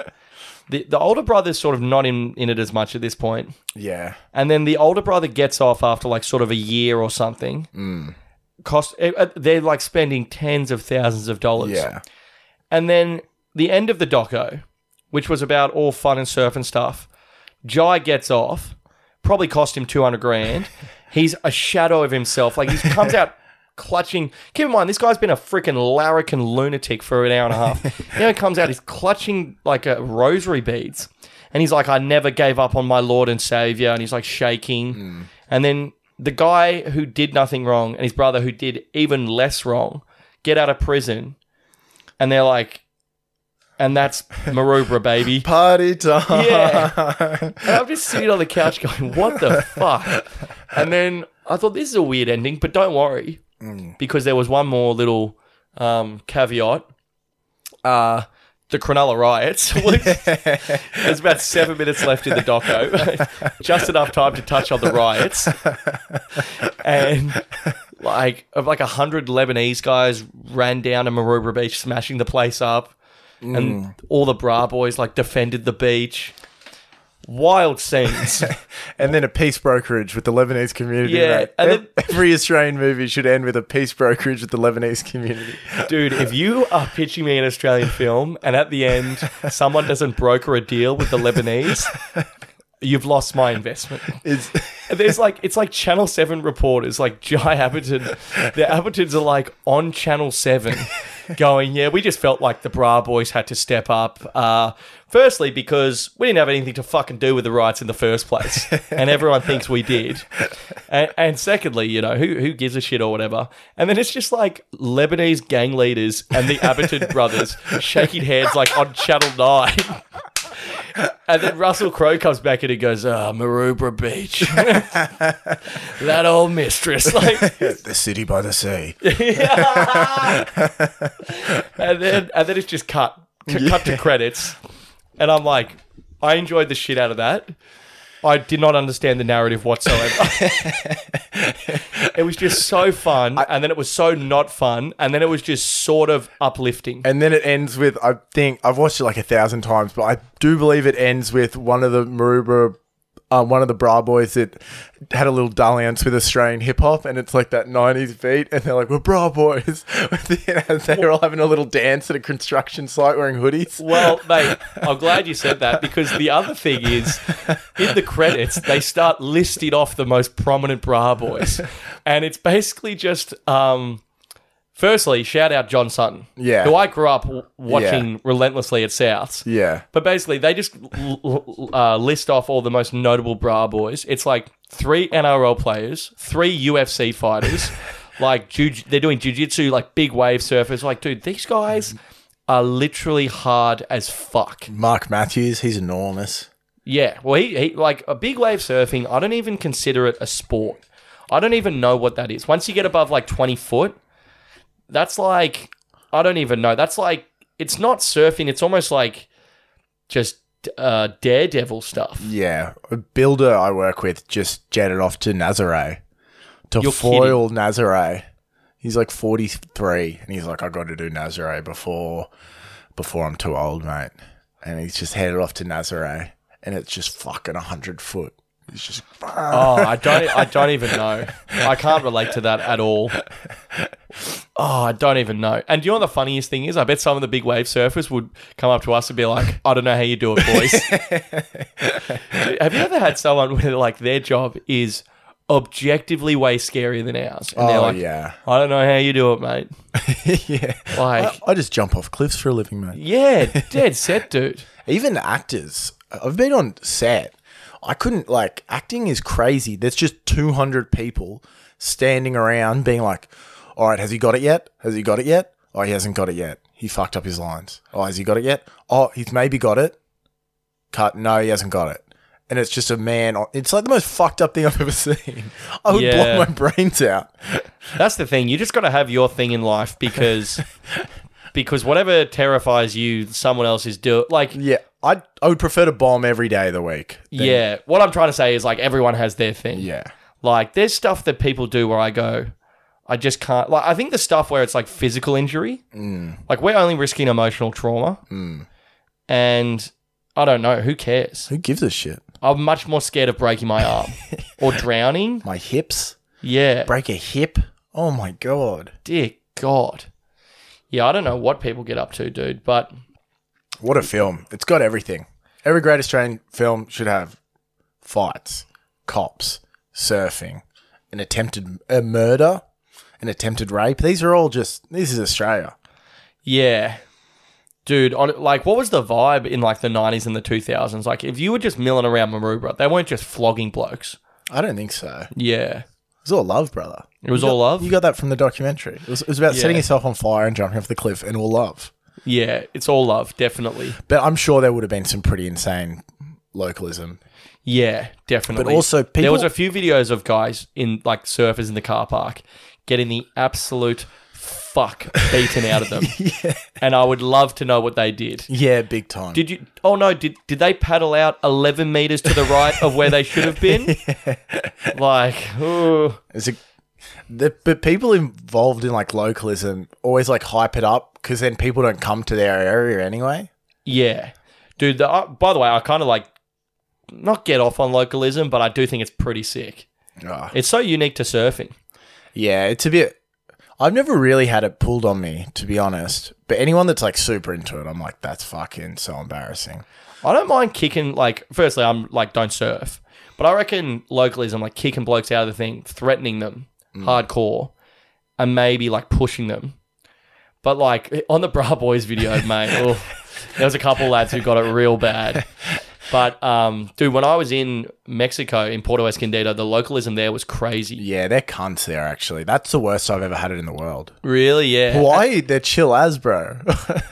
The the older brother's sort of not in, in it as much at this point. Yeah. And then the older brother gets off after like sort of a year or something. Mm. Cost eh, eh, they're like spending tens of thousands of dollars. Yeah. And then the end of the doco, which was about all fun and surf and stuff, Jai gets off, probably cost him 200 grand. *laughs* He's a shadow of himself. Like he comes out clutching. Keep in mind, this guy's been a freaking larrikin lunatic for an hour and a half. now *laughs* he comes out, he's clutching like a rosary beads. And he's like, I never gave up on my Lord and Savior. And he's like shaking. Hmm. And then the guy who did nothing wrong and his brother who did even less wrong get out of prison and they're like, and that's Maroubra, baby. *laughs* Party time. Yeah. And I'm just sitting on the couch going, what the fuck? *laughs* And then I thought, this is a weird ending, but don't worry, because there was one more little um, caveat. Uh, the Cronulla riots. *laughs* *laughs* There's about seven minutes left in the doco, *laughs* just enough time to touch on the riots, and like of like a hundred Lebanese guys ran down to Maroubra Beach, smashing the place up, and all the bra boys like defended the beach. Wild scenes. *laughs* And then a peace brokerage with the Lebanese community. Yeah, mate. and Ev- every Australian movie should end with a peace brokerage with the Lebanese community. Dude, if you are pitching me an Australian film and at the end someone doesn't broker a deal with the Lebanese, you've lost my investment. It's, *laughs* There's like it's like Channel Seven reporters, like Jai Abberton. The Abbertons are like on Channel Seven, going, "Yeah, we just felt like the Bra Boys had to step up." Uh, firstly, because we didn't have anything to fucking do with the riots in the first place, *laughs* and everyone thinks we did. And, and secondly, you know, who who gives a shit or whatever. And then it's just like Lebanese gang leaders and the Abberton *laughs* brothers shaking hands like on Channel Nine. And then Russell Crowe comes back and he goes, "Ah, Maroubra Beach, *laughs* that old mistress." Like, the city by the sea. and then and then it's just cut, cut to credits, and I'm like, I enjoyed the shit out of that. I did not understand the narrative whatsoever. *laughs* it was just so fun, and then it was so not fun, and then it was just sort of uplifting. And then it ends with I think I've watched it like a thousand times, but I do believe it ends with one of the Maroubra, um, one of the Bra boys that had a little dalliance with Australian hip hop, and it's like that '90s beat, and they're like, "We're Bra boys," *laughs* and they're all having a little dance at a construction site wearing hoodies. Well, *laughs* mate, I'm glad you said that because the other thing is, in the credits, they start listing off the most prominent bra boys, and it's basically just, um, firstly, shout out John Sutton, Yeah. who I grew up w- watching relentlessly at Souths. Yeah, But basically, they just l- l- uh, list off all the most notable bra boys. It's like three NRL players, three UFC fighters, *laughs* like jiu- they're doing jujitsu, like big wave surfers. Like, dude, these guys are literally hard as fuck. Mark Mathews, he's enormous. Yeah, well, he, he like a big wave surfing. I don't even consider it a sport. I don't even know what that is. Once you get above like twenty foot, that's like I don't even know. That's like it's not surfing. It's almost like just uh, daredevil stuff. Yeah, a builder I work with just jetted off to Nazare to You're foil Nazare. He's like 43 and he's like I got to do Nazare before before I'm too old, mate. And he's just headed off to Nazare and it's just fucking 100 foot. He's just Oh, I don't. I *laughs* don't even know. I can't relate to that at all. Oh, I don't even know. And do you know what the funniest thing is? I bet some of the big wave surfers would come up to us and be like, "I don't know how you do it, boys." *laughs* Have you ever had someone where like their job is objectively way scarier than ours, and they're Oh, like, yeah. I don't know how you do it, mate." *laughs* yeah. Like, I, I just jump off cliffs for a living, mate. yeah, dead set, dude. Even actors. I've been on set. I couldn't like acting is crazy. There's just 200 people standing around being like, "All right, has he got it yet? Has he got it yet? Oh, he hasn't got it yet. He fucked up his lines. Oh, has he got it yet? Oh, he's maybe got it. Cut. No, he hasn't got it." And it's just a man. on- It's like the most fucked up thing I've ever *laughs* seen. I would Yeah. blow my brains out. That's the thing. You just got to have your thing in life because *laughs* because whatever terrifies you, someone else is doing. Like, Yeah, I I would prefer to bomb every day of the week. than- yeah. What I'm trying to say is like everyone has their thing. yeah, Like, there's stuff that people do where I go, I just can't. Like, I think the stuff where it's like physical injury, mm. like we're only risking emotional trauma, mm. and I don't know. Who cares? Who gives a shit? I'm much more scared of breaking my arm *laughs* or drowning. My hips Yeah. break a hip. Oh my god. Dear God. Yeah, I don't know what people get up to, dude, but What a film. It's got everything. Every great Australian film should have fights, cops, surfing, an attempted a murder, an attempted rape. These are all just, this is Australia. yeah. Dude, on, like, what was the vibe in like the 90s and the 2000s? Like, if you were just milling around Maroubra, they weren't just flogging blokes. I don't think so. Yeah. It was all love, brother. It was You got- all love? You got that from the documentary. It was, it was about setting yourself on fire and jumping off the cliff and all love. Yeah, it's all love, definitely. But I'm sure there would have been some pretty insane localism. Yeah, definitely. But also there was a few videos of guys in like surfers in the car park getting the absolute fuck beaten out of them. *laughs* yeah. And I would love to know what they did. Yeah, big time. Did you? Oh no! Did did they paddle out eleven meters to the right of where they should have been? *laughs* Like, ooh. Is it, the, but people involved in like localism always like hype it up because then people don't come to their area anyway. yeah, dude. The, uh, by the way, I kind of like not get off on localism, but I do think it's pretty sick. Ah. It's so unique to surfing. Yeah, it's a bit. I've never really had it pulled on me, to be honest. But anyone that's like super into it, I'm like, that's fucking so embarrassing. I don't mind kicking like firstly I'm like don't surf. But I reckon localism like kicking blokes out of the thing, threatening them mm. hardcore and maybe like pushing them. But like *laughs* on the Bra Boys video, mate, oh, there was a couple lads who got it real bad. *laughs* But um, dude, when I was in Mexico in Puerto Escondido, the localism there was crazy. Yeah, they're cunts there, actually. That's the worst I've ever had it in the world. Really, yeah. Hawaii, they're chill as, bro. *laughs*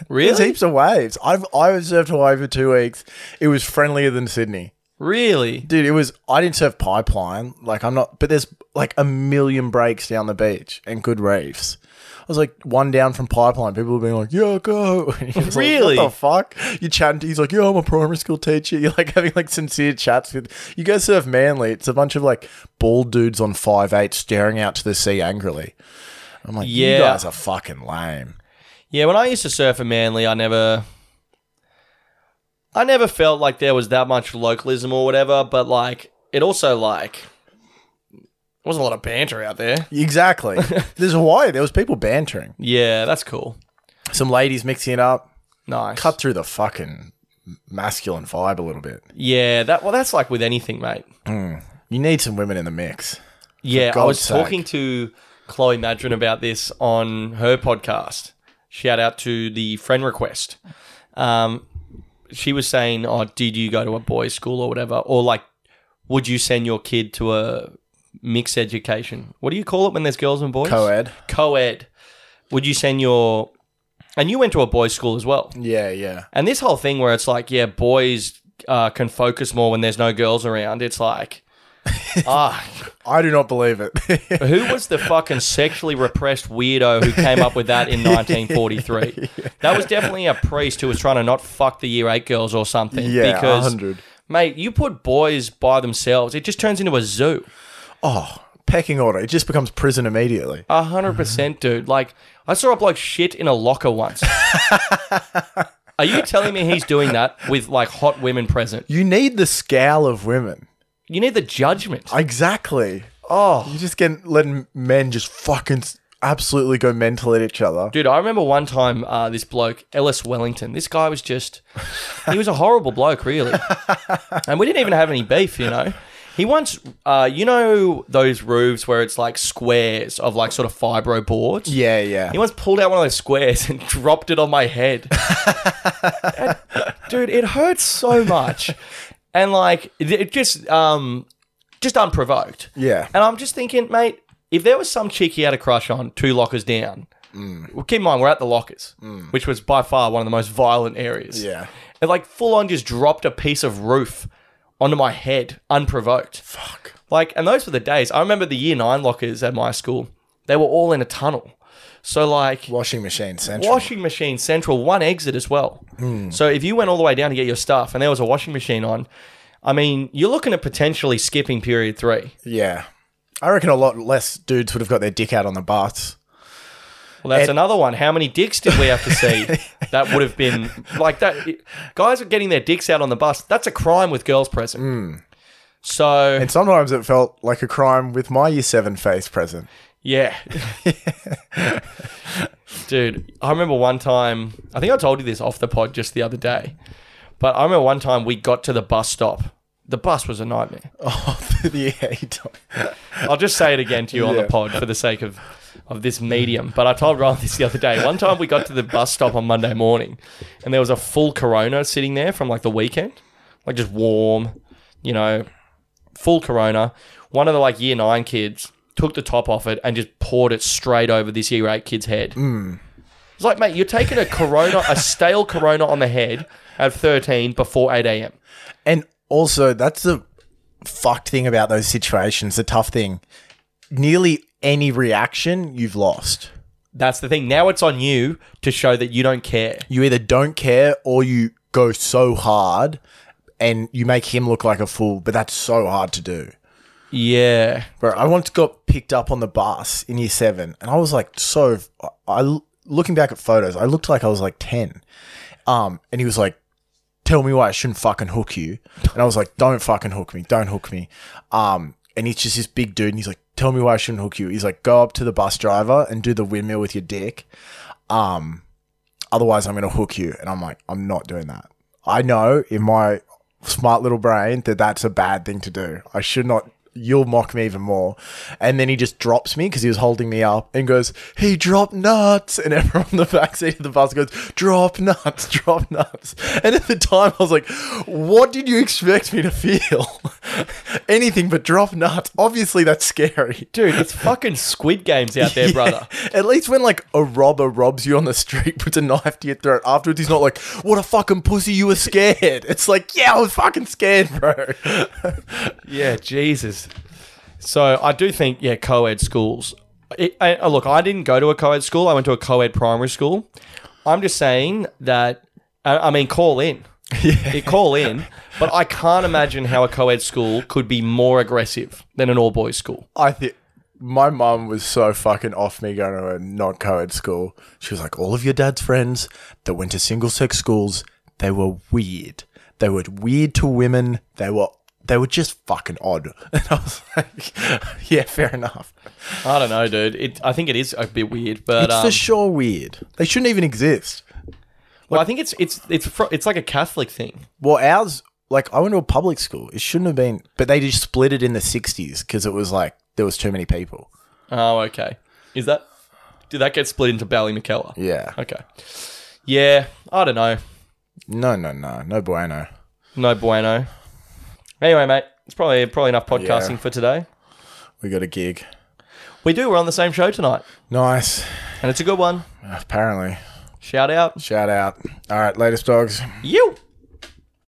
Really? There's heaps of waves. I've I surfed Hawaii for two weeks. It was friendlier than Sydney. Really? Dude, it was. I didn't surf pipeline. Like I'm not, but there's like a million breaks down the beach and good reefs. I was like one down from pipeline. People were being like, "Yeah, go." *laughs* And he was like, Really? what the fuck? You chatting? He's like, "Yeah, I'm a primary school teacher." *laughs* You're like having like sincere chats with. You go surf Manly. It's a bunch of like bald dudes on five eight staring out to the sea angrily. I'm like, Yeah. you guys are fucking lame. Yeah, when I used to surf in Manly, I never I never felt like there was that much localism or whatever, but like it also like wasn't a lot of banter out there. Exactly. *laughs* There's Hawaii. There was people bantering. Yeah, that's cool. Some ladies mixing it up. Nice. Cut through the fucking masculine vibe a little bit. Yeah, that well that's like with anything, mate. You need some women in the mix. Yeah, I was sake. talking to Chloe Madron about this on her podcast. Shout out to the friend request. Um, she was saying, "Oh, did you go to a boys' school or whatever, or like, would you send your kid to a mixed education? What do you call it when there's girls and boys? Co-ed. Co-ed. Would you send your and you went to a boys' school as well? Yeah, yeah. And this whole thing where it's like, yeah, boys uh, can focus more when there's no girls around. It's like, *laughs* ah, I do not believe it. *laughs* who was the fucking sexually repressed weirdo who came up with that in *laughs* 1943? That was definitely a priest who was trying to not fuck the year eight girls or something. yeah, because, 100. mate, you put boys by themselves, it just turns into a zoo. Oh, pecking order. It just becomes prison immediately. A hundred percent, dude. Like, I saw a bloke shit in a locker once. *laughs* Are you telling me he's doing that with like hot women present? You need the scowl of women. You need the judgment. Exactly. Oh, You just get letting men just fucking s- absolutely go mental at each other. Dude, I remember one time uh, this bloke, Ellis Wellington, this guy was just, he was a horrible bloke, really. *laughs* and we didn't even have any beef, you know. He once, uh, you know, those roofs where it's like squares of like sort of fibro boards? Yeah, yeah. He once pulled out one of those squares *laughs* and dropped it on my head. And, dude, it hurts so much. *laughs* And like, it, it just, um, just unprovoked. Yeah. And I'm just thinking, mate, if there was some chick he had a crush on two lockers down, well, keep in mind, we're at the lockers, which was by far one of the most violent areas. Yeah. It like full on just dropped a piece of roof onto my head unprovoked. Fuck. Like, and those were the days. I remember the year nine lockers at my school, they were all in a tunnel. So, like, Washing machine central. washing machine central, one exit as well. Hmm. So, if you went all the way down to get your stuff and there was a washing machine on, I mean, you're looking at potentially skipping period three. yeah. I reckon a lot less dudes would have got their dick out on the bus. Well, that's And- another one. How many dicks did we have to see? *laughs* that would have been like that. Guys are getting their dicks out on the bus. That's a crime with girls present. Hmm. So And sometimes it felt like a crime with my year seven face present. yeah, *laughs* dude. I remember one time. I think I told you this off the pod just the other day. But I remember one time we got to the bus stop. The bus was a nightmare. *laughs* Oh, yeah. you don't- I'll just say it again to you on the Yeah. pod for the sake of of this medium. But I told Ryan this the other day. One time we got to the bus stop on Monday morning, and there was a full Corona sitting there from like the weekend, like just warm, you know, full Corona. One of the like year nine kids took the top off it and just poured it straight over this year eight kid's head. Hmm. It's like, mate, you're taking a Corona, a stale Corona on the head at 13 before 8 a.m. And also, that's the fucked thing about those situations, the tough thing. Nearly any reaction, you've lost. That's the thing. Now it's on you to show that you don't care. You either don't care or you go so hard and you make him look like a fool, but that's so hard to do. Yeah. Bro, I once got picked up on the bus in year seven, and I was like, so. I looking back at photos, I looked like I was like ten. Um, and he was like, tell me why I shouldn't fucking hook you. And I was like, don't fucking hook me. Don't hook me. Um, and he's just this big dude and he's like, tell me why I shouldn't hook you. He's like, go up to the bus driver and do the windmill with your dick. Um, otherwise I'm going to hook you. And I'm like, I'm not doing that. I know in my smart little brain that that's a bad thing to do. I should not. You'll mock me even more. And then he just drops me because he was holding me up and goes, he dropped nuts. And everyone in the backseat of the bus goes, drop nuts, *laughs* drop nuts. And at the time, I was like, what did you expect me to feel? *laughs* Anything but drop nuts. Obviously, that's scary. Dude, it's fucking Squid Games out there, *laughs* brother. At least when like a robber robs you on the street, puts a knife to your throat. Afterwards, he's not like, "What a fucking pussy, you were scared." It's like, "Yeah, I was fucking scared, bro." Yeah, Jesus. So I do think, yeah, co-ed schools. It, I, uh, look, I didn't go to a co-ed school. I went to a co-ed primary school. I'm just saying that. I, I mean, call in. *laughs* Yeah. call in. But I can't imagine how a co-ed school could be more aggressive than an all-boys school. I think my mum was so fucking off me going to a not co-ed school. She was like, "All of your dad's friends that went to single-sex schools, they were weird. They were weird to women. They were." They were just fucking odd. *laughs* And I was like, *laughs* yeah, fair enough. I don't know, dude. It, I think it is a bit weird, but It's um, for sure weird. They shouldn't even exist. well, I think it's it's it's fr- it's like a Catholic thing. Well, ours, like, I went to a public school. It shouldn't have been, but they just split it in the 60s because it was like, there was too many people. Oh, okay. Is that did that get split into Ballymacella? Yeah. Okay. Yeah, I don't know. No, no, no. No bueno. No bueno. Anyway, mate, it's probably probably enough podcasting Yeah. for today. We got a gig. We do. We're on the same show tonight, Nice. and it's a good one. Apparently. Shout out. Shout out. All right, latest dogs. You.